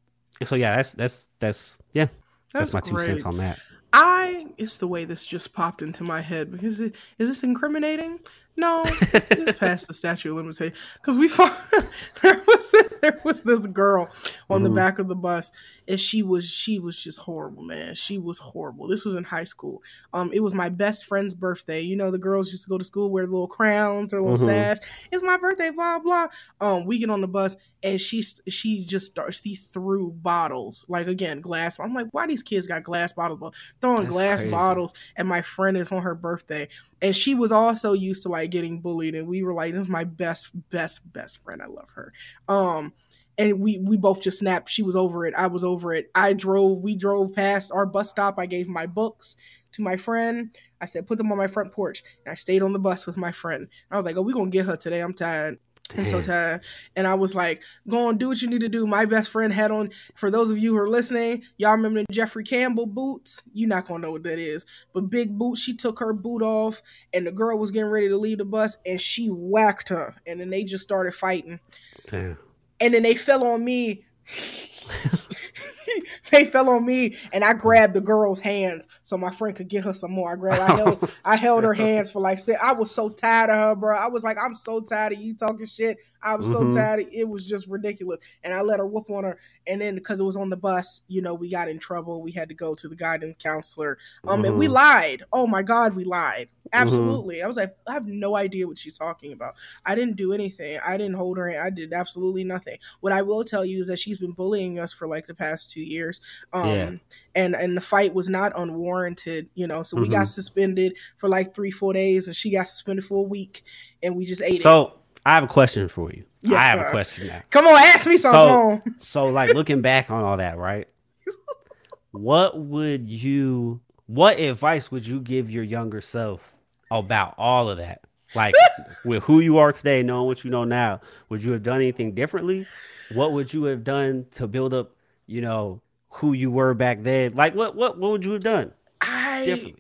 so yeah, that's that's that's yeah, that's, that's my great. two cents on that. I it's the way this just popped into my head because it, is this incriminating? No, it's, it's past the statute of limitations. Because we found there was this, there was this girl on mm-hmm. the back of the bus, and she was she was just horrible, man. She was horrible. This was in high school. Um, it was my best friend's birthday. You know, the girls used to go to school wear little crowns or little mm-hmm. sash. It's my birthday, blah blah. Um, we get on the bus, and she she just starts she threw bottles like again glass. I'm like, why these kids got glass bottles? Throwing That's glass crazy. bottles, and my friend is on her birthday, and she was also used to like getting bullied, and we were like, this is my best best best friend. I love her. Um, and we we both just snapped. She was over it. I was over it. I drove. We drove past our bus stop. I gave my books to my friend. I said, put them on my front porch. And I stayed on the bus with my friend. I was like, oh, we gonna get her today. I'm tired. I'm so tired. And I was like, go on, do what you need to do. My best friend had on, for those of you who are listening, y'all remember the Jeffrey Campbell boots? You're not going to know what that is. But big boots, she took her boot off, and the girl was getting ready to leave the bus, and she whacked her. And then they just started fighting. Damn. And then they fell on me. they fell on me, and I grabbed the girl's hands so my friend could get her some more. I grabbed, I held, I held her hands for like, I was so tired of her, bro. I was like, I'm so tired of you talking shit. I was mm-hmm. so tired. Of, it was just ridiculous. And I let her whoop on her. And then because it was on the bus, you know, we got in trouble. We had to go to the guidance counselor. Um, mm-hmm. and we mm-hmm. lied. Oh my God, we lied. Mm-hmm. Absolutely. Mm-hmm. I was like, I have no idea what she's talking about. I didn't do anything. I didn't hold her. I did absolutely nothing. What I will tell you is that she's been bullying us for like the past two years. Um, yeah. and and the fight was not unwarranted. You know, so we mm-hmm. got suspended for like three, four days, and she got suspended for a week, and we just ate so, it. So I have a question for you. Yes, I have sir. a question now. Come on, ask me something. So, so like looking back on all that, right? what would you? What advice would you give your younger self about all of that? Like with who you are today, knowing what you know now, would you have done anything differently? What would you have done to build up, you know, who you were back then? Like what what what would you have done? I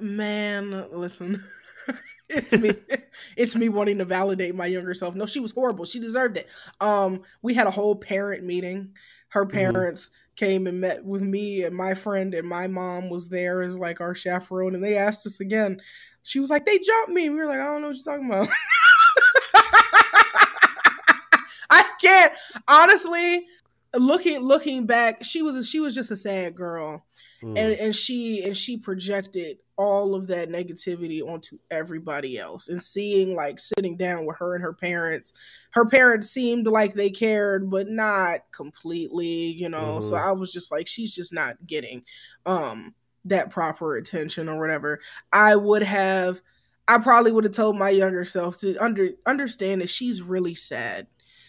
man, listen. it's me it's me wanting to validate my younger self. No, she was horrible. She deserved it. Um we had a whole parent meeting. Her mm-hmm. parents mm-hmm. came and met with me and my friend and my mom was there as like our chaperone and they asked us again she was like, they jumped me. We were like, I don't know what you're talking about. I can't honestly looking looking back she was a, she was just a sad girl mm. and and she and she projected all of that negativity onto everybody else and seeing like sitting down with her and her parents her parents seemed like they cared but not completely you know mm-hmm. so i was just like she's just not getting um that proper attention or whatever, I would have I probably would have told my younger self to under understand that she's really sad.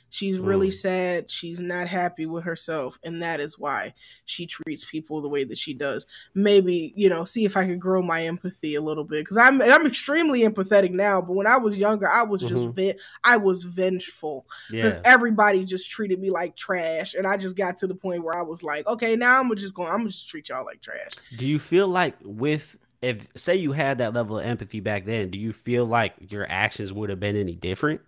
She's really mm. sad. She's not happy with herself, and that is why she treats people the way that she does. Maybe you know, see if I could grow my empathy a little bit because I'm I'm extremely empathetic now. But when I was younger, I was just mm-hmm. ve- I was vengeful. Yeah. Everybody just treated me like trash, and I just got to the point where I was like, okay, now I'm just going. I'm just treat y'all like trash. Do you feel like with if say you had that level of empathy back then, do you feel like your actions would have been any different?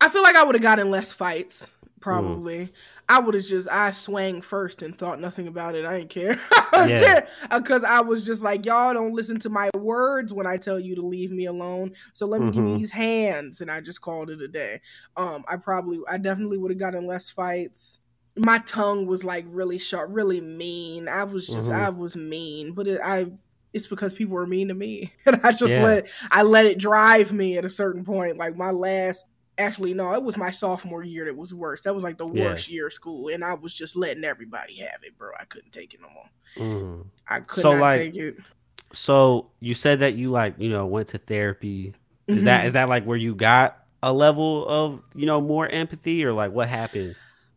I feel like I would have gotten less fights. Probably, mm. I would have just I swang first and thought nothing about it. I didn't care because yeah. I was just like, y'all don't listen to my words when I tell you to leave me alone. So let me mm-hmm. give me these hands, and I just called it a day. Um, I probably, I definitely would have gotten less fights my tongue was like really sharp, really mean. I was just mm-hmm. I was mean, but it, I it's because people were mean to me, and I just yeah. let I let it drive me at a certain point. Like my last actually no it was my sophomore year that was worse that was like the worst yeah. year of school and i was just letting everybody have it bro i couldn't take it no more mm. i could so not like, take it so you said that you like you know went to therapy is mm-hmm. that is that like where you got a level of you know more empathy or like what happened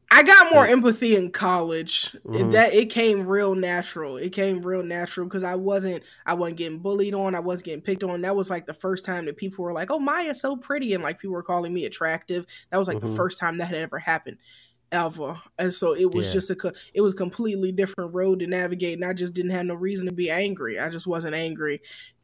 I got more empathy in college. Mm-hmm. It, that it came real natural. It came real natural because I wasn't I wasn't getting bullied on. I wasn't getting picked on. That was like the first time that people were like, "Oh, Maya's so pretty," and like people were calling me attractive. That was like mm-hmm. the first time that had ever happened ever. And so it was yeah. just a it was completely different road to navigate, and I just didn't have no reason to be angry. I just wasn't angry.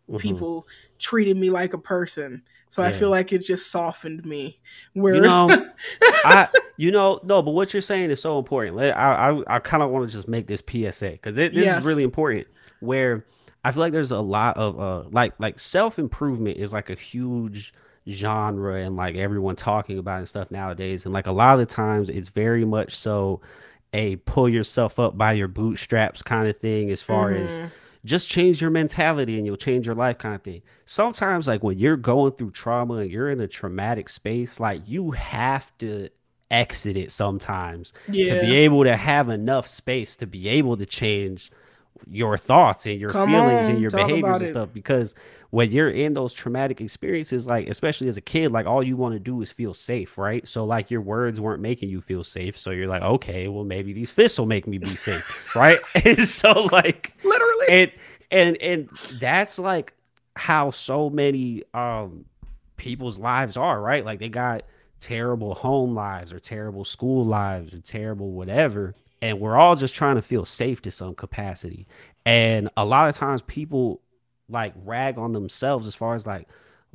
Mm-hmm. People treated me like a person. So yeah. I feel like it just softened me. Where you know, I you know no, but what you're saying is so important. I I, I kind of want to just make this PSA because this yes. is really important. Where I feel like there's a lot of uh like like self improvement is like a huge genre and like everyone talking about and stuff nowadays. And like a lot of the times it's very much so a pull yourself up by your bootstraps kind of thing as far mm-hmm. as just change your mentality and you'll change your life kind of thing. Sometimes like when you're going through trauma and you're in a traumatic space, like you have to exit it sometimes yeah. to be able to have enough space to be able to change your thoughts and your Come feelings on, and your behaviors and stuff because when you're in those traumatic experiences like especially as a kid like all you want to do is feel safe right? So like your words weren't making you feel safe so you're like okay well maybe these fists will make me be safe right? And so like literally. and and and that's like how so many um people's lives are right? Like they got terrible home lives or terrible school lives or terrible whatever and we're all just trying to feel safe to some capacity. And a lot of times people like rag on themselves as far as like,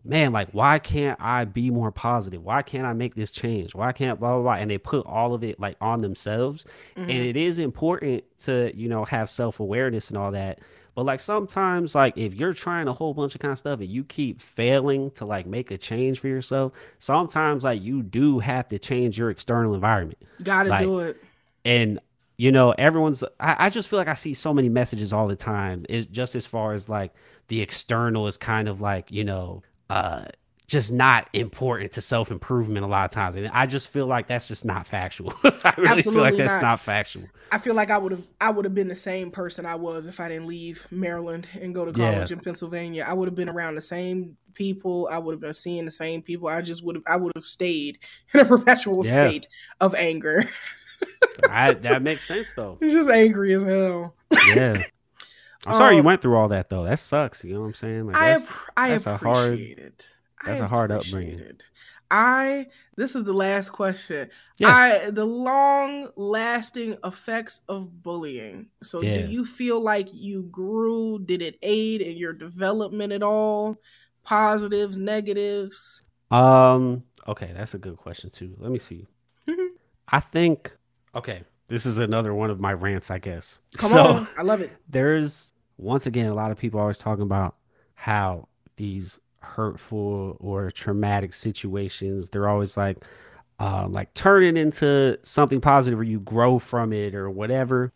man, like why can't I be more positive? Why can't I make this change? Why can't blah blah blah? And they put all of it like on themselves. Mm-hmm. And it is important to, you know, have self-awareness and all that. But like sometimes, like if you're trying a whole bunch of kind of stuff and you keep failing to like make a change for yourself, sometimes like you do have to change your external environment. Gotta like, do it. And you know, everyone's I, I, just feel like I see so many messages all the time. Is just as far as like the external is kind of like, you know, uh just not important to self improvement a lot of times, and I just feel like that's just not factual. I really Absolutely feel like that's not. not. factual. I feel like I would have I would have been the same person I was if I didn't leave Maryland and go to college yeah. in Pennsylvania. I would have been around the same people. I would have been seeing the same people. I just would have I would have stayed in a perpetual yeah. state of anger. I, that makes sense though. You're just angry as hell. Yeah. I'm sorry um, you went through all that though. That sucks. You know what I'm saying? Like, I I that's appreciate a hard, it. That's I a hard upbringing. It. I this is the last question. Yeah. I the long lasting effects of bullying. So yeah. do you feel like you grew? Did it aid in your development at all? Positives, negatives? Um okay, that's a good question too. Let me see. I think okay, this is another one of my rants, I guess. Come so, on. I love it. There's once again a lot of people always talking about how these hurtful or traumatic situations, they're always like, uh, like turn it into something positive or you grow from it or whatever.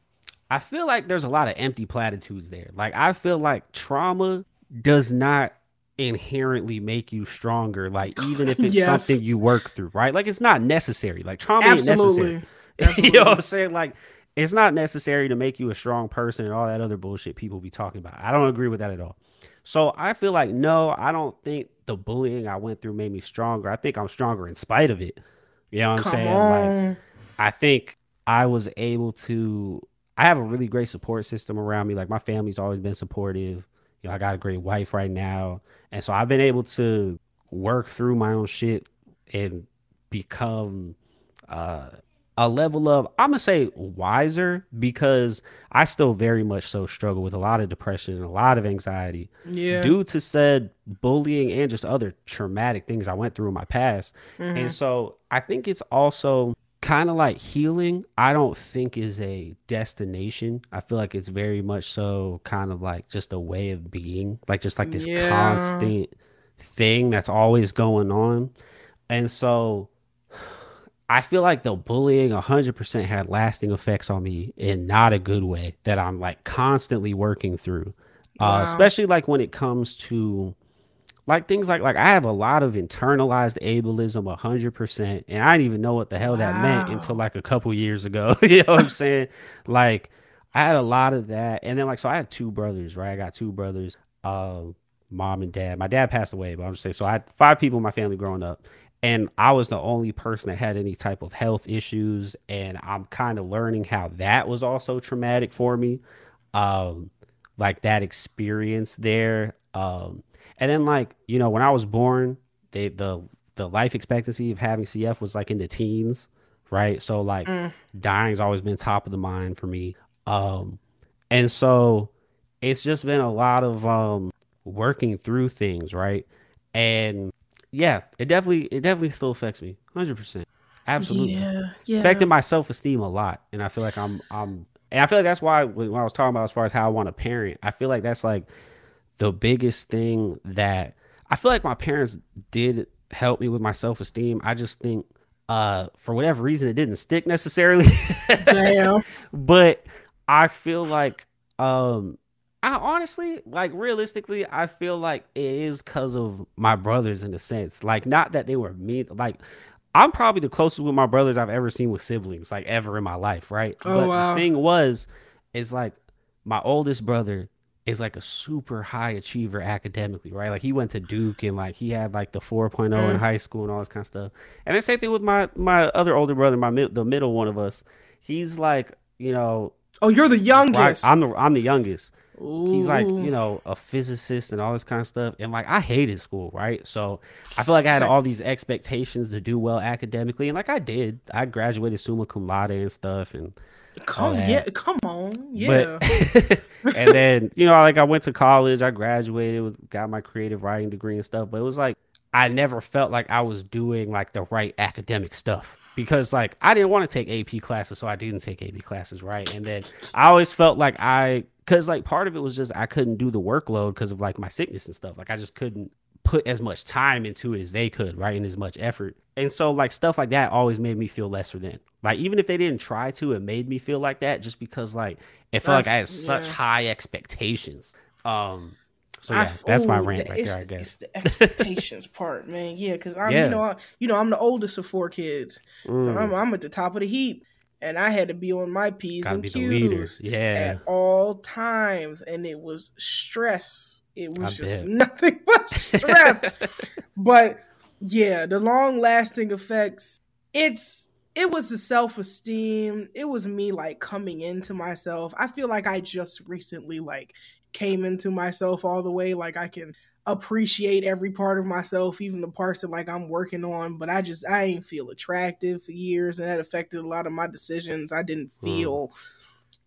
I feel like there's a lot of empty platitudes there. Like I feel like trauma does not inherently make you stronger. Like even if it's yes. something you work through, right? Like it's not necessary. Like trauma Absolutely. ain't necessary. You know what I'm saying? Like it's not necessary to make you a strong person and all that other bullshit people be talking about. I don't agree with that at all. So I feel like no, I don't think the bullying I went through made me stronger. I think I'm stronger in spite of it. You know what I'm Come saying? Like I think I was able to I have a really great support system around me. Like my family's always been supportive. You know, I got a great wife right now. And so I've been able to work through my own shit and become uh a level of I'm gonna say wiser because I still very much so struggle with a lot of depression and a lot of anxiety yeah. due to said bullying and just other traumatic things I went through in my past. Mm-hmm. And so I think it's also kind of like healing. I don't think is a destination. I feel like it's very much so kind of like just a way of being, like just like this yeah. constant thing that's always going on. And so I feel like the bullying 100% had lasting effects on me in not a good way that I'm like constantly working through. Uh, wow. Uh, especially like when it comes to like things like like I have a lot of internalized ableism 100% and I didn't even know what the hell wow. that meant until like a couple years ago. you know what I'm saying? Like I had a lot of that and then like so I had two brothers, right? I got two brothers, uh, mom and dad. My dad passed away, but I'm just saying so I had five people in my family growing up and I was the only person that had any type of health issues, and I'm kind of learning how that was also traumatic for me, um, like that experience there. Um, and then like you know when I was born, they the the life expectancy of having CF was like in the teens, right? So like mm. dying's always been top of the mind for me. Um, and so it's just been a lot of um working through things, right? And yeah, it definitely it definitely still affects me, hundred percent, absolutely. Yeah, yeah. Affected my self esteem a lot, and I feel like I'm I'm, and I feel like that's why when I was talking about as far as how I want to parent, I feel like that's like the biggest thing that I feel like my parents did help me with my self esteem. I just think uh for whatever reason it didn't stick necessarily. Damn. but I feel like um I honestly, like realistically, I feel like it is because of my brothers in a sense. Like, not that they were mean. Like, I'm probably the closest with my brothers I've ever seen with siblings, like ever in my life, right? Oh, but wow. the thing was, is like my oldest brother is like a super high achiever academically, right? Like he went to Duke and like he had like the 4.0 mm. in high school and all this kind of stuff. And the same thing with my my other older brother, my the middle one of us. He's like, you know, Oh, you're the youngest. I'm the I'm the youngest. Ooh. He's like, you know, a physicist and all this kind of stuff. And like, I hated school, right? So I feel like I had all these expectations to do well academically, and like I did. I graduated summa cum laude and stuff, and come yeah, come on, yeah. But, and then you know, like I went to college, I graduated, got my creative writing degree and stuff. But it was like I never felt like I was doing like the right academic stuff because like I didn't want to take AP classes, so I didn't take AP classes, right? And then I always felt like I because like part of it was just I couldn't do the workload because of like my sickness and stuff. Like I just couldn't put as much time into it as they could, right? And as much effort. And so like stuff like that always made me feel lesser than. Like even if they didn't try to, it made me feel like that just because like it felt like I had such yeah. high expectations. Um so yeah, that's my rant right there. I guess it's the expectations part, man. Yeah, because I'm yeah. you know I, you know I'm the oldest of four kids, mm. so I'm, I'm at the top of the heap and I had to be on my P's Gotta and Q's yeah. at all times. And it was stress. It was I just bet. nothing but stress. but yeah, the long lasting effects, it's it was the self-esteem. It was me like coming into myself. I feel like I just recently like came into myself all the way. Like I can appreciate every part of myself, even the parts that like I'm working on. But I just I ain't feel attractive for years, and that affected a lot of my decisions. I didn't hmm. feel mm.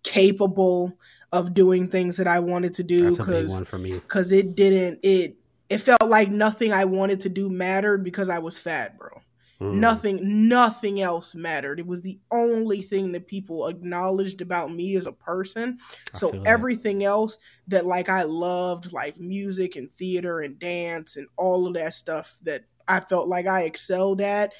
capable of doing things that I wanted to do because because it didn't it it felt like nothing I wanted to do mattered because I was fat, bro. Mm. Nothing, nothing else mattered. It was the only thing that people acknowledged about me as a person. so everything that. else that like I loved, like music and theater and dance and all of that stuff that I felt like I excelled at,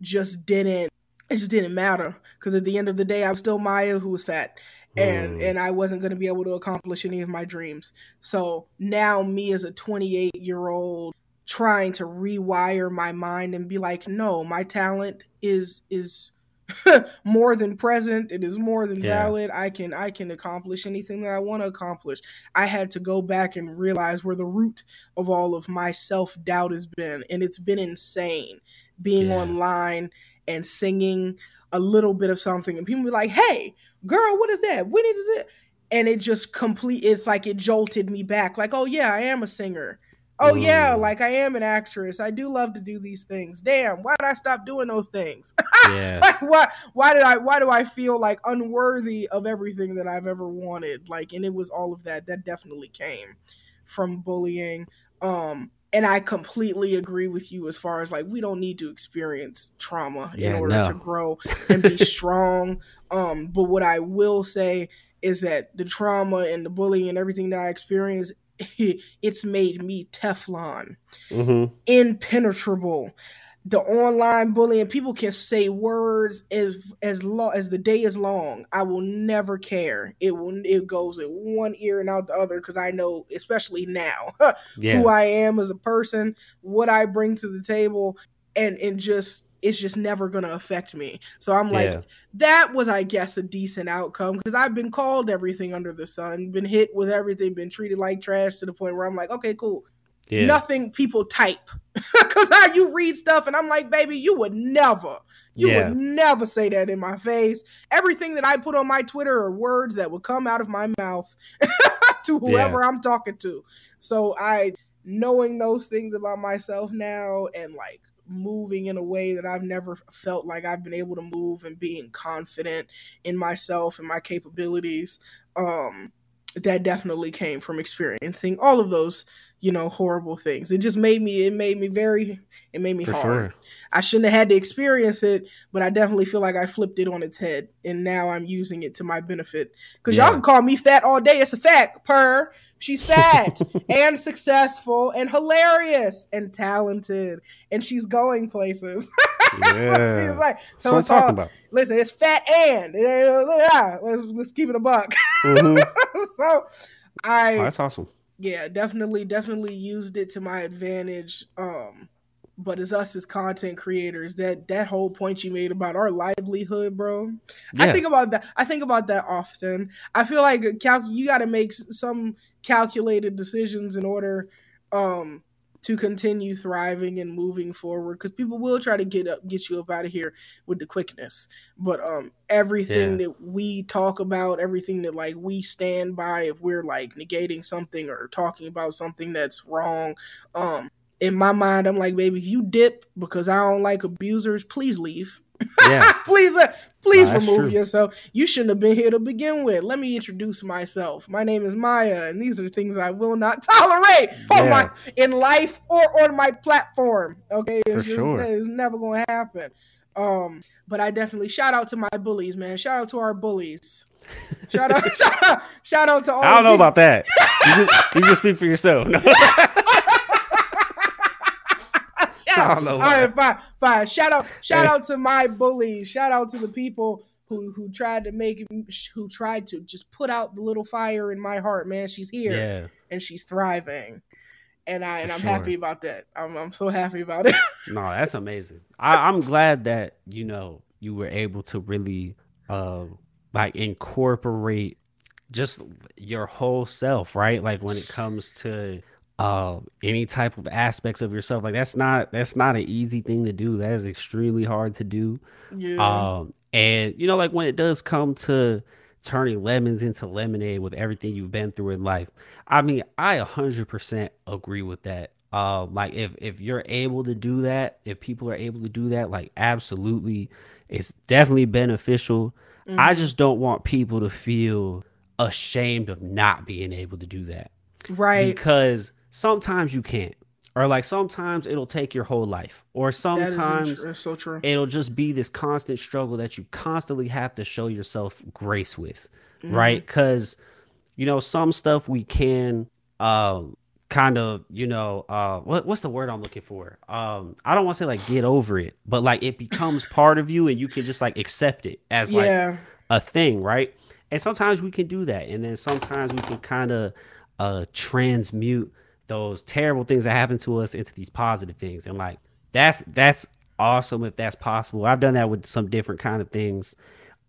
just didn't. It just didn't matter because at the end of the day, I'm still Maya who was fat and mm. and I wasn't going to be able to accomplish any of my dreams. So now me as a 28 year old trying to rewire my mind and be like no my talent is is more than present. It is more than yeah. valid. I can i can accomplish anything that i want to accomplish. I had to go back and realize where the root of all of my self-doubt has been and it's been insane. Being yeah. online and singing a little bit of something and people be like hey girl what is that? We need to and it just complete it's like it jolted me back. Like oh yeah i am a singer Oh mm. yeah, like I am an actress. I do love to do these things. Damn, why did I stop doing those things? Yeah. like why why did I why do I feel like unworthy of everything that I've ever wanted? Like and it was all of that that definitely came from bullying. Um and I completely agree with you as far as like we don't need to experience trauma yeah, in order no. to grow and be strong. Um but what I will say is that the trauma and the bullying and everything that I experienced it's made me Teflon, mm-hmm. impenetrable. The online bullying, people can say words as as long as the day is long. I will never care. It will it goes in one ear and out the other because I know, especially now, yeah. who I am as a person, what I bring to the table, and and just it's just never going to affect me. So I'm like, yeah. that was, I guess, a decent outcome because I've been called everything under the sun, been hit with everything, been treated like trash to the point where I'm like, okay, cool. Yeah. Nothing people type because how you read stuff, and I'm like, baby, you would never, you yeah. would never say that in my face. Everything that I put on my Twitter are words that would come out of my mouth to whoever I'm talking to. So I, knowing those things about myself now, and like moving in a way that I've never felt like I've been able to move and being confident in myself and my capabilities. Um, that definitely came from experiencing all of those, you know, horrible things. It just made me, it made me very, it made me For hard. Sure. I shouldn't have had to experience it, but I definitely feel like I flipped it on its head and now I'm using it to my benefit. Cause yeah. y'all can call me fat all day. It's a fact, per. She's fat and successful and hilarious and talented, and she's going places. yeah. so she's like, so That's what I'm talking about. Listen, it's fat and yeah, let's let's keep it a buck. Mm-hmm. so I oh, that's awesome. Yeah, definitely, definitely used it to my advantage. Um, but as us as content creators, that that whole point you made about our livelihood, bro. Yeah. I think about that. I think about that often. I feel like cal- you got to make some calculated decisions in order um to continue thriving and moving forward because people will try to get up get you up out of here with the quickness but um everything yeah. that we talk about everything that like we stand by if we're like negating something or talking about something that's wrong um in my mind i'm like baby you dip because i don't like abusers please leave yeah. please, uh, please remove true. yourself. You shouldn't have been here to begin with. Let me introduce myself. My name is Maya, and these are things I will not tolerate yeah. my in life or on my platform. Okay, it's, just, sure. it's never going to happen. Um, but I definitely shout out to my bullies, man. Shout out to our bullies. Shout out, shout out, shout out to all. I don't know people. about that. You just, you just speak for yourself. No. out. All right, fine, fine. Shout out, shout out to my bullies. Shout out to the people who who tried to make who tried to just put out the little fire in my heart. Man, she's here, yeah. and she's thriving, and I and I'm sure. happy about that. I'm I'm so happy about it. no, that's amazing. I, I'm glad that you know you were able to really uh like incorporate just your whole self, right? Like when it comes to uh, any type of aspects of yourself. Like that's not that's not an easy thing to do. That is extremely hard to do. Yeah. Um, and you know, like when it does come to turning lemons into lemonade with everything you've been through in life, I mean, I a hundred percent agree with that. Uh, like if if you're able to do that, if people are able to do that, like absolutely, it's definitely beneficial. Mm-hmm. I just don't want people to feel ashamed of not being able to do that. Right. Because sometimes you can't or like sometimes it'll take your whole life or sometimes that so true. it'll just be this constant struggle that you constantly have to show yourself grace with mm-hmm. right because you know some stuff we can um kind of you know uh what, what's the word i'm looking for um i don't want to say like get over it but like it becomes part of you and you can just like accept it as yeah. like a thing right and sometimes we can do that and then sometimes we can kind of uh transmute those terrible things that happen to us into these positive things. And like that's that's awesome if that's possible. I've done that with some different kind of things.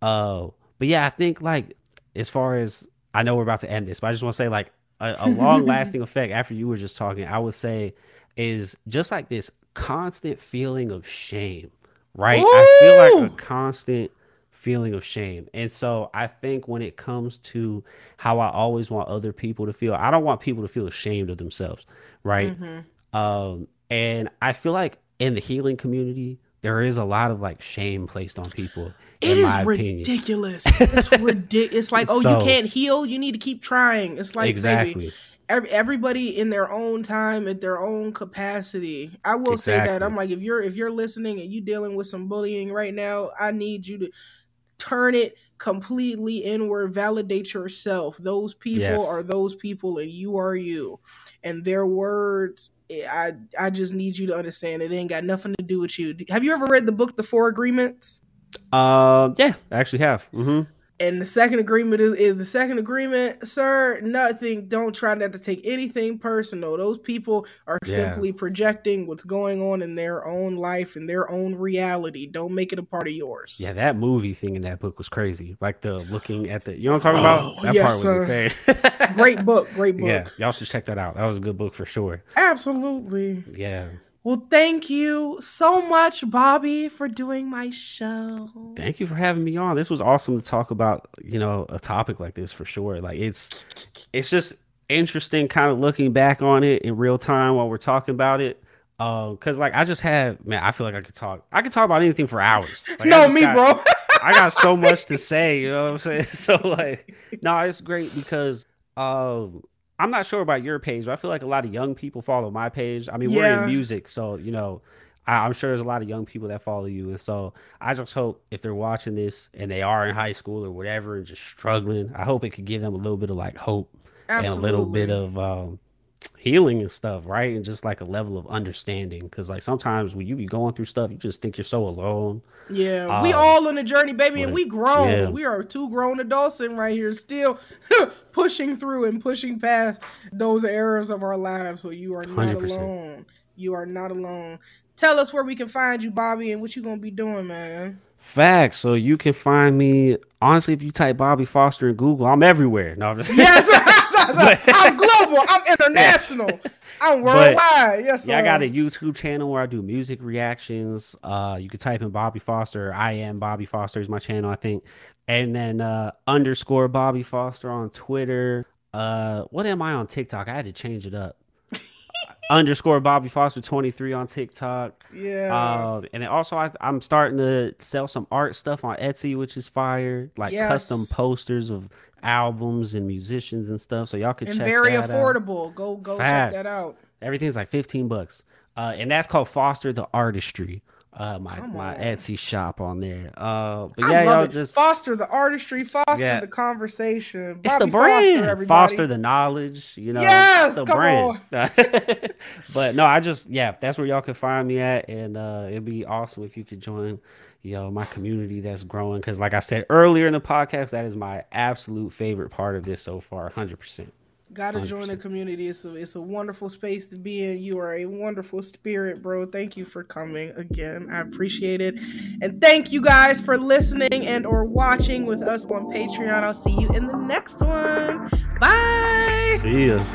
Uh but yeah, I think like as far as I know we're about to end this, but I just want to say like a, a long lasting effect after you were just talking, I would say is just like this constant feeling of shame, right? Ooh! I feel like a constant feeling of shame. And so I think when it comes to how I always want other people to feel, I don't want people to feel ashamed of themselves, right? Mm-hmm. Um, and I feel like in the healing community, there is a lot of like shame placed on people. It is ridiculous. it's ridiculous. It's like, oh, so, you can't heal. You need to keep trying. It's like, exactly. Baby, everybody in their own time at their own capacity i will exactly. say that i'm like if you're if you're listening and you dealing with some bullying right now i need you to turn it completely inward validate yourself. Those people yes. are those people and you are you. And their words eh, i i just need you to understand it ain't got nothing to do with you. Have you ever read the book the four agreements? Uh yeah. I actually have. Mm-hmm. And the second agreement is, is the second agreement, sir. Nothing. Don't try not to take anything personal. Those people are yeah. simply projecting what's going on in their own life and their own reality. Don't make it a part of yours. Yeah, that movie thing in that book was crazy. Like the looking at the, you know what I'm talking oh, about? Oh, that yes, part was sir. insane. great book. Great book. Yeah, y'all should check that out. That was a good book for sure. Absolutely. Yeah. Well, thank you so much, Bobby, for doing my show. Thank you for having me on. This was awesome to talk about, you know, a topic like this for sure. Like it's it's just interesting kind of looking back on it in real time while we're talking about it. Um, cause like I just had man, I feel like I could talk I could talk about anything for hours. Like, no, me, got, bro. I got so much to say, you know what I'm saying? So like, no, it's great because um I'm not sure about your page, but I feel like a lot of young people follow my page. I mean, yeah. we're in music, so you know, I, am sure there's a lot of young people that follow you, and so I just hope if they're watching this and they are in high school or whatever and just struggling, I hope it could give them a little bit of like hope Absolutely. and a little bit of um, healing and stuff, right? And just like a level of understanding. Cause like sometimes when you be going through stuff, you just think you're so alone. Yeah. Um, we all on the journey, baby, and we grown. Yeah. We are two grown adults sitting right here still pushing through and pushing past those errors of our lives. So you are not 100%. alone. You are not alone. Tell us where we can find you, Bobby, and what you gonna be doing, man. Facts. So you can find me honestly if you type Bobby Foster in Google, I'm everywhere. No, I'm just yes. I'm global. I'm international. I'm worldwide. But, yes, sir. Yeah, I got a YouTube channel where I do music reactions. Uh, you can type in Bobby Foster. I am Bobby Foster is my channel, I think. And then uh, underscore Bobby Foster on Twitter. Uh, what am I on TikTok? I had to change it up underscore Bobby Foster 23 on TikTok. Yeah. Uh, and then also I, am starting to sell some art stuff on Etsy, which is fire. Like yes. custom posters of albums and musicians and stuff. So y'all can and check very affordable. Out. Go go Facts. check that out. Everything's like 15 bucks. Uh, and that's called Foster the Artistry uh, my my Etsy shop on there. Uh, but yeah, y'all it. just foster the artistry, foster yeah. the conversation. Bobby it's the brand, foster, foster, the knowledge. You know, yes, the brand. but no, I just yeah, that's where y'all can find me at, and uh, it'd be awesome if you could join. You know, my community that's growing because, like I said earlier in the podcast, that is my absolute favorite part of this so far, hundred percent. Gotta 100%. join the community. It's a it's a wonderful space to be in. You are a wonderful spirit, bro. Thank you for coming again. I appreciate it. And thank you guys for listening and or watching with us on Patreon. I'll see you in the next one. Bye. See ya.